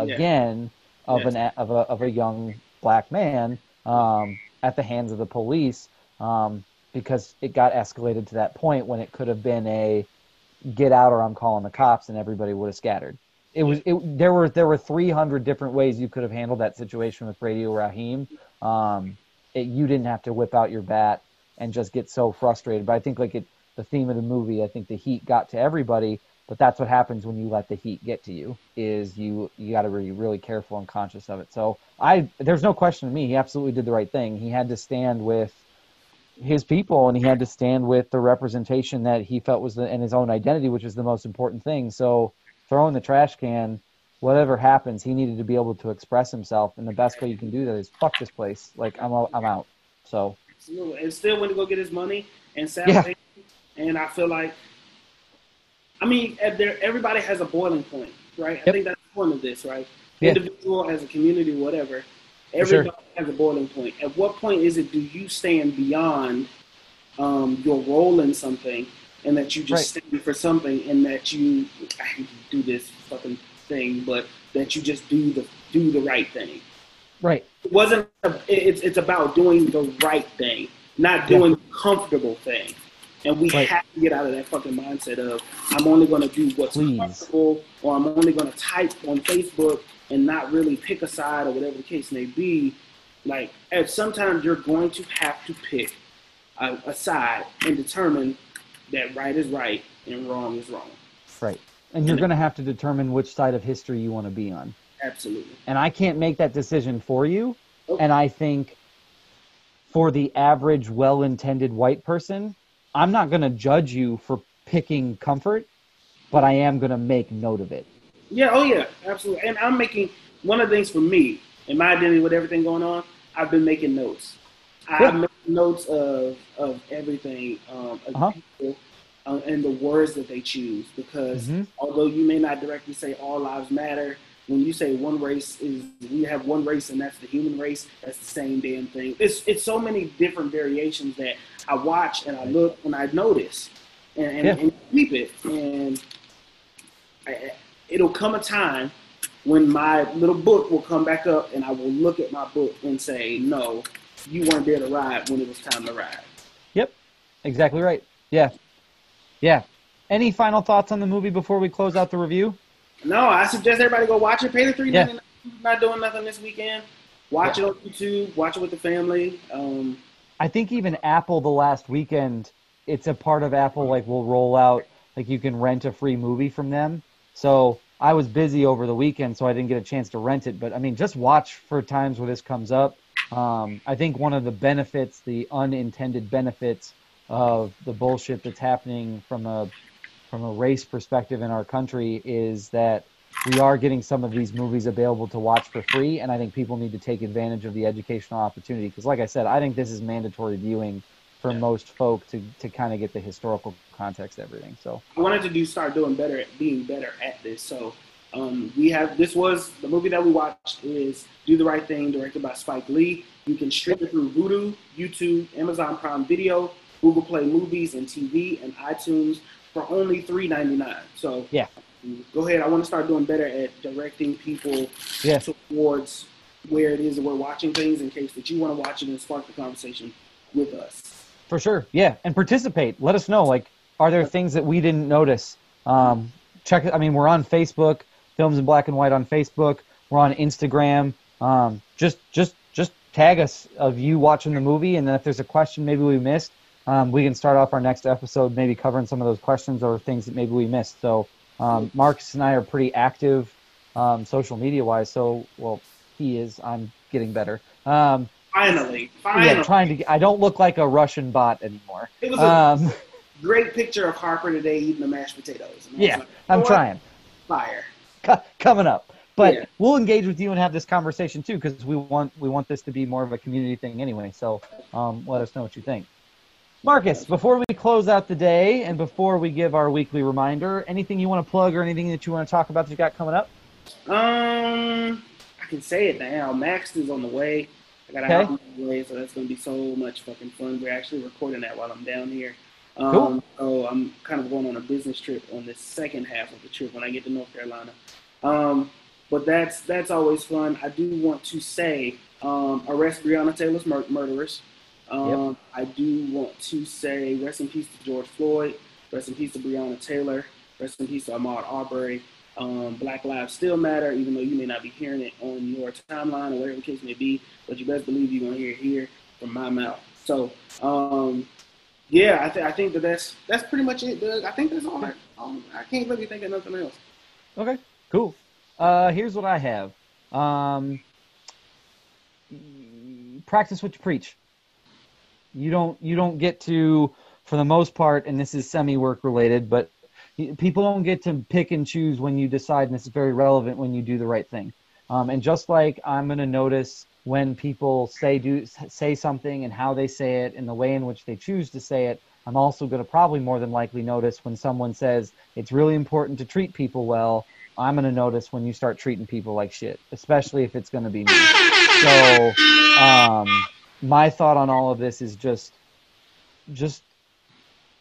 Yeah. again of Yes. an of a of a young black man um, at the hands of the police um, because it got escalated to that point when it could have been a get out or I'm calling the cops and everybody would have scattered. It was it, there were there were 300 different ways you could have handled that situation with Radio Raheem. Um, it, you didn't have to whip out your bat and just get so frustrated. But I think like it the theme of the movie, I think the heat got to everybody. But that's what happens when you let the heat get to you. Is you you got to be really careful and conscious of it. So I there's no question to me. He absolutely did the right thing. He had to stand with his people and he had to stand with the representation that he felt was the, and his own identity, which is the most important thing. So throw in the trash can, whatever happens, he needed to be able to express himself. And the best way you can do that is fuck this place. Like I'm out, I'm out. So Absolutely. and still went to go get his money and sat Yeah. And I feel like, I mean, there, everybody has a boiling point, right? I think that's the point of this, right? Yeah. Individual as a community, whatever. For sure. Everybody has a boiling point. At what point is it do you stand beyond um, your role in something and that you just stand for something and that you I do this fucking thing, but that you just do the do the right thing right, it wasn't a, it's it's about doing the right thing, not Yeah. doing the comfortable thing. And we Right. have to get out of that fucking mindset of I'm only going to do what's Please. comfortable, or I'm only going to type on Facebook and not really pick a side or whatever the case may be. Like, at sometimes you're going to have to pick a, a side and determine that right is right and wrong is wrong. right. And you're going to have to determine which side of history you want to be on. Absolutely. and I can't make that decision for you. Nope. And I think for the average well intended white person, I'm not going to judge you for picking comfort, but I am going to make note of it. Yeah, oh yeah, absolutely. And I'm making one of the things for me in my identity with everything going on. I've been making notes. Yeah. I've made notes of of everything, um, of Uh-huh. people, uh, and the words that they choose. Because Mhm. although you may not directly say all lives matter, when you say one race is we have one race and that's the human race, that's the same damn thing. It's it's so many different variations that I watch and I look and I notice and and, Yeah. and keep it and I, it'll come a time when my little book will come back up and I will look at my book and say, no, you weren't there to ride when it was time to ride. Yep, exactly right. Yeah, yeah. Any final thoughts on the movie before we close out the review? No, I suggest everybody go watch it. Pay the three Yeah. ninety nine. Not doing nothing this weekend. Watch it on YouTube. Watch it with the family. Um, I think even Apple the last weekend, it's a part of Apple like will roll out like you can rent a free movie from them. So I was busy over the weekend, so I didn't get a chance to rent it. But I mean, just watch for times where this comes up. Um, I think one of the benefits, the unintended benefits of the bullshit that's happening from a from a race perspective in our country is that we are getting some of these movies available to watch for free, and I think people need to take advantage of the educational opportunity. Because, like I said, I think this is mandatory viewing for most folk to, to kind of get the historical context of everything. So, I wanted to do start doing better at being better at this. So um, we have this was the movie that we watched is Do the Right Thing, directed by Spike Lee. You can stream it through Vudu, YouTube, Amazon Prime Video, Google Play Movies, and TV, and iTunes for only three ninety nine. So Yeah. go ahead. I want to start doing better at directing people Yeah. towards where it is that we're watching things in case that you want to watch it and spark the conversation with us. For sure, yeah, and participate. Let us know. Like, are there things that we didn't notice? Um, check. I mean, we're on Facebook, Films in Black and White on Facebook. We're on Instagram. Um, just, just, just tag us of you watching the movie, and then if there's a question maybe we missed, um, we can start off our next episode maybe covering some of those questions or things that maybe we missed. So, um, Marcus and I are pretty active um, social media wise. So, well, he is. I'm getting better. Finally, finally, yeah, trying to. I don't look like a Russian bot anymore. it was a Um, great picture of Harper today eating the mashed potatoes. And I was yeah, like, I'm what? trying. Fire. Co- coming up. But Yeah. we'll engage with you and have this conversation too, because we want we want this to be more of a community thing anyway. So um, let us know what you think. Marcus, before we close out the day and before we give our weekly reminder, anything you want to plug or anything that you want to talk about that you got coming up? Um, I can say it now. Max is on the way. I got an Okay. album on the way, so that's gonna be so much fucking fun. We're actually recording that while I'm down here. Um, Cool. So I'm kind of going on a business trip on the second half of the trip when I get to North Carolina. Um, but that's that's always fun. I do want to say, um, arrest Breonna Taylor's mur- murderers. Um, I do want to say, rest in peace to George Floyd. Rest in peace to Breonna Taylor. Rest in peace to Ahmaud Arbery. Um, Black lives still matter, even though you may not be hearing it on your timeline or whatever the case may be. But you best believe you're gonna hear it here from my mouth. So, um, yeah, I, th- I think that that's that's pretty much it, Doug. I think that's all. I, um, I can't really think of nothing else. Okay, cool. Uh, here's what I have. Um, practice what you preach. You don't you don't get to, for the most part, and this is semi work related, but people don't get to pick and choose when you decide, and it's very relevant when you do the right thing. Um, and just like I'm going to notice when people say do say something and how they say it and the way in which they choose to say it, I'm also going to probably more than likely notice when someone says it's really important to treat people well. I'm going to notice when you start treating people like shit, especially if it's going to be me. So, um, my thought on all of this is just, just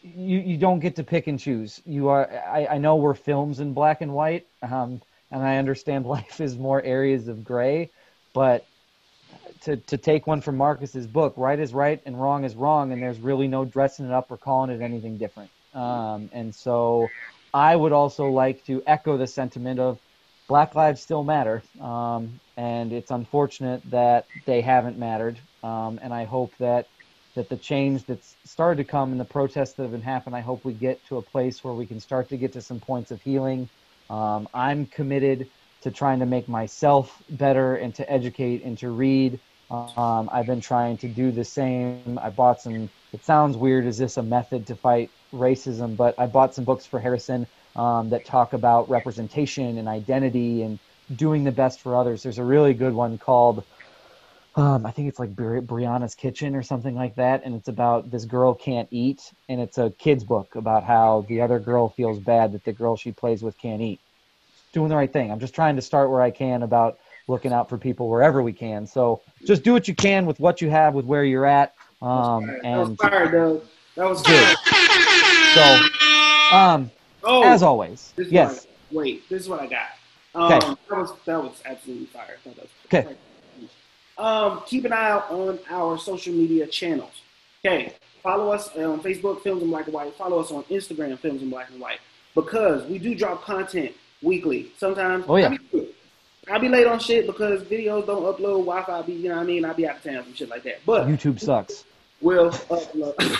you you don't get to pick and choose. You are. I, I know we're films in black and white, um, and I understand life is more areas of gray, but to to take one from Marcus's book, right is right and wrong is wrong, and there's really no dressing it up or calling it anything different. Um, and so, I would also like to echo the sentiment of Black lives still matter, um, and it's unfortunate that they haven't mattered. Um, and I hope that that the change that's started to come and the protests that have been happening, I hope we get to a place where we can start to get to some points of healing. Um, I'm committed to trying to make myself better and to educate and to read. Um, I've been trying to do the same. I bought some. It sounds weird. Is this a method to fight racism? But I bought some books for Harrison um, that talk about representation and identity and doing the best for others. There's a really good one called um, I think it's like Bri- Brianna's Kitchen or something like that, and it's about this girl can't eat, and it's a kid's book about how the other girl feels bad that the girl she plays with can't eat. Doing the right thing. I'm just trying to start where I can about looking out for people wherever we can. So just do what you can with what you have, with where you're at, um, that was and fire, Doug. That was Good. so um, Oh, as always, yes. wait, this is what I got. Um, Okay. That was that was absolutely fire. That was Okay. Um, keep an eye out on our social media channels. Okay, follow us on Facebook, Films in Black and White. Follow us on Instagram, Films in Black and White, because we do drop content weekly. Sometimes, Oh, yeah. I be, I be late on shit because videos don't upload. Wi-Fi be, you know what I mean? I be out of town and shit like that. But YouTube sucks. We'll upload.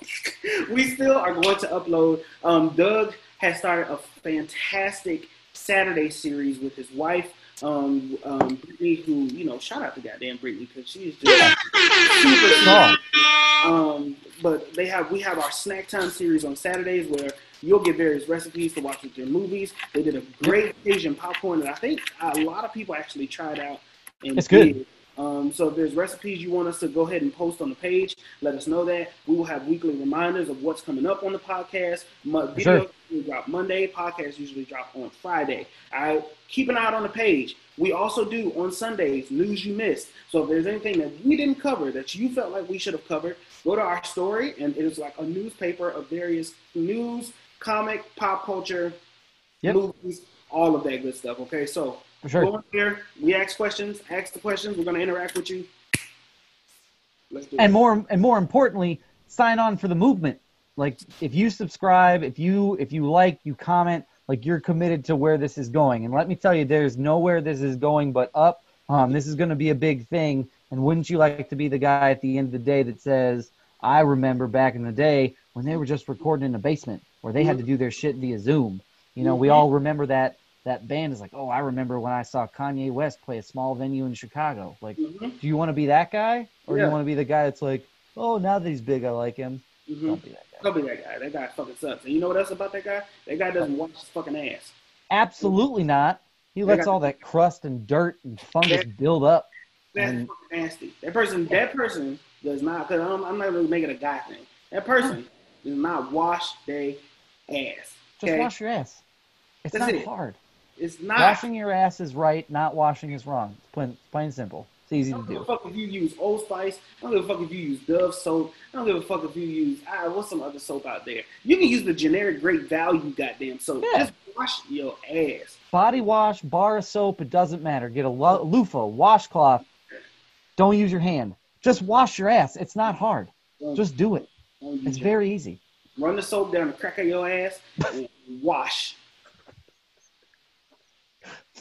we still are going to upload. Um, Doug has started a fantastic Saturday series with his wife, um, um, Brittany, who, you know, shout out to goddamn Brittany because she is just super Song. um, but they have we have our snack time series on Saturdays where you'll get various recipes to watch with your movies. They did a great Asian popcorn that I think a lot of people actually tried out. And It's good. Um, so if there's recipes you want us to go ahead and post on the page, let us know that. We will have weekly reminders of what's coming up on the podcast. Mo- For sure. Drop Monday. Podcasts usually drop on Friday. Right, keep an eye out on the page. We also do on Sundays news you missed. So if there's anything that we didn't cover that you felt like we should have covered, go to our story, and it is like a newspaper of various news, comic, pop culture, Yep. movies, all of that good stuff. Okay, so For sure. go there. We ask questions. Ask the questions. We're gonna interact with you. Let's do and it. more and more importantly sign on for the movement like if you subscribe if you if you like you comment like you're committed to where this is going and let me tell you there's nowhere this is going but up um, this is going to be a big thing and wouldn't you like to be the guy at the end of the day that says i remember back in the day when they were just recording in a basement where they had to do their shit via zoom you know we all remember that that band is like oh i remember when i saw kanye west play a small venue in chicago like Mhm, do you want to be that guy, or do Yeah. you want to be the guy that's like, oh, now that he's big, I like him? mhm. Don't be that guy. Don't be that guy. That guy fucking sucks. And you know what else about that guy? That guy doesn't wash his fucking ass. Absolutely not. He lets all that crust and dirt and fungus Yeah. build up. That's And- fucking nasty. That person, that person does not. Cause I'm, I'm not really making a guy thing. That person does not wash their ass. Just wash your ass. It's That's not it. hard. It's not. Washing your ass is right. Not washing is wrong. It's plain, plain simple. It's easy to do. Don't give a fuck if you use Old Spice. I don't give a fuck if you use Dove soap. I don't give a fuck if you use ah, what's some other soap out there. You can use the generic great value goddamn soap. Yeah. Just wash your ass. Body wash, bar of soap, it doesn't matter. Get a lo- loofah, washcloth. Don't use your hand. Just wash your ass. It's not hard. Just do it. It's very easy. run the soap down the crack of your ass and wash.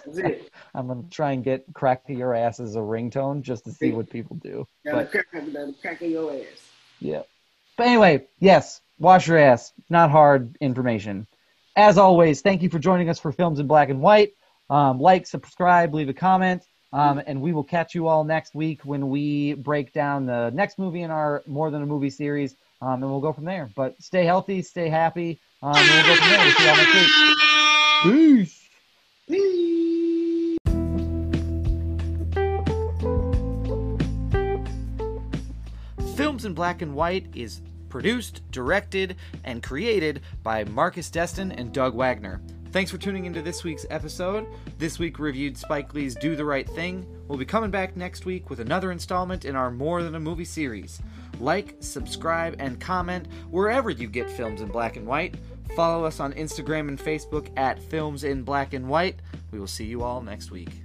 I'm gonna try and get crack to your ass as a ringtone just to see what people do. But crack, crack of your ass. yeah. But anyway, yes, wash your ass. Not hard information. As always, thank you for joining us for Films in Black and White. Um, like, subscribe, leave a comment, um, and we will catch you all next week when we break down the next movie in our More Than a Movie series, um, and we'll go from there. But stay healthy, stay happy, um, and we'll go from there. We'll see you all next week. Peace. Peace. Films in Black and White is produced, directed, and created by Marcus Destin and Doug Wagner. Thanks for tuning into this week's episode. This week reviewed Spike Lee's Do the Right Thing. We'll be coming back next week with another installment in our More Than a Movie series. Like, subscribe, and comment wherever you get films in black and white. Follow us on Instagram and Facebook at Films in Black and White. We will see you all next week.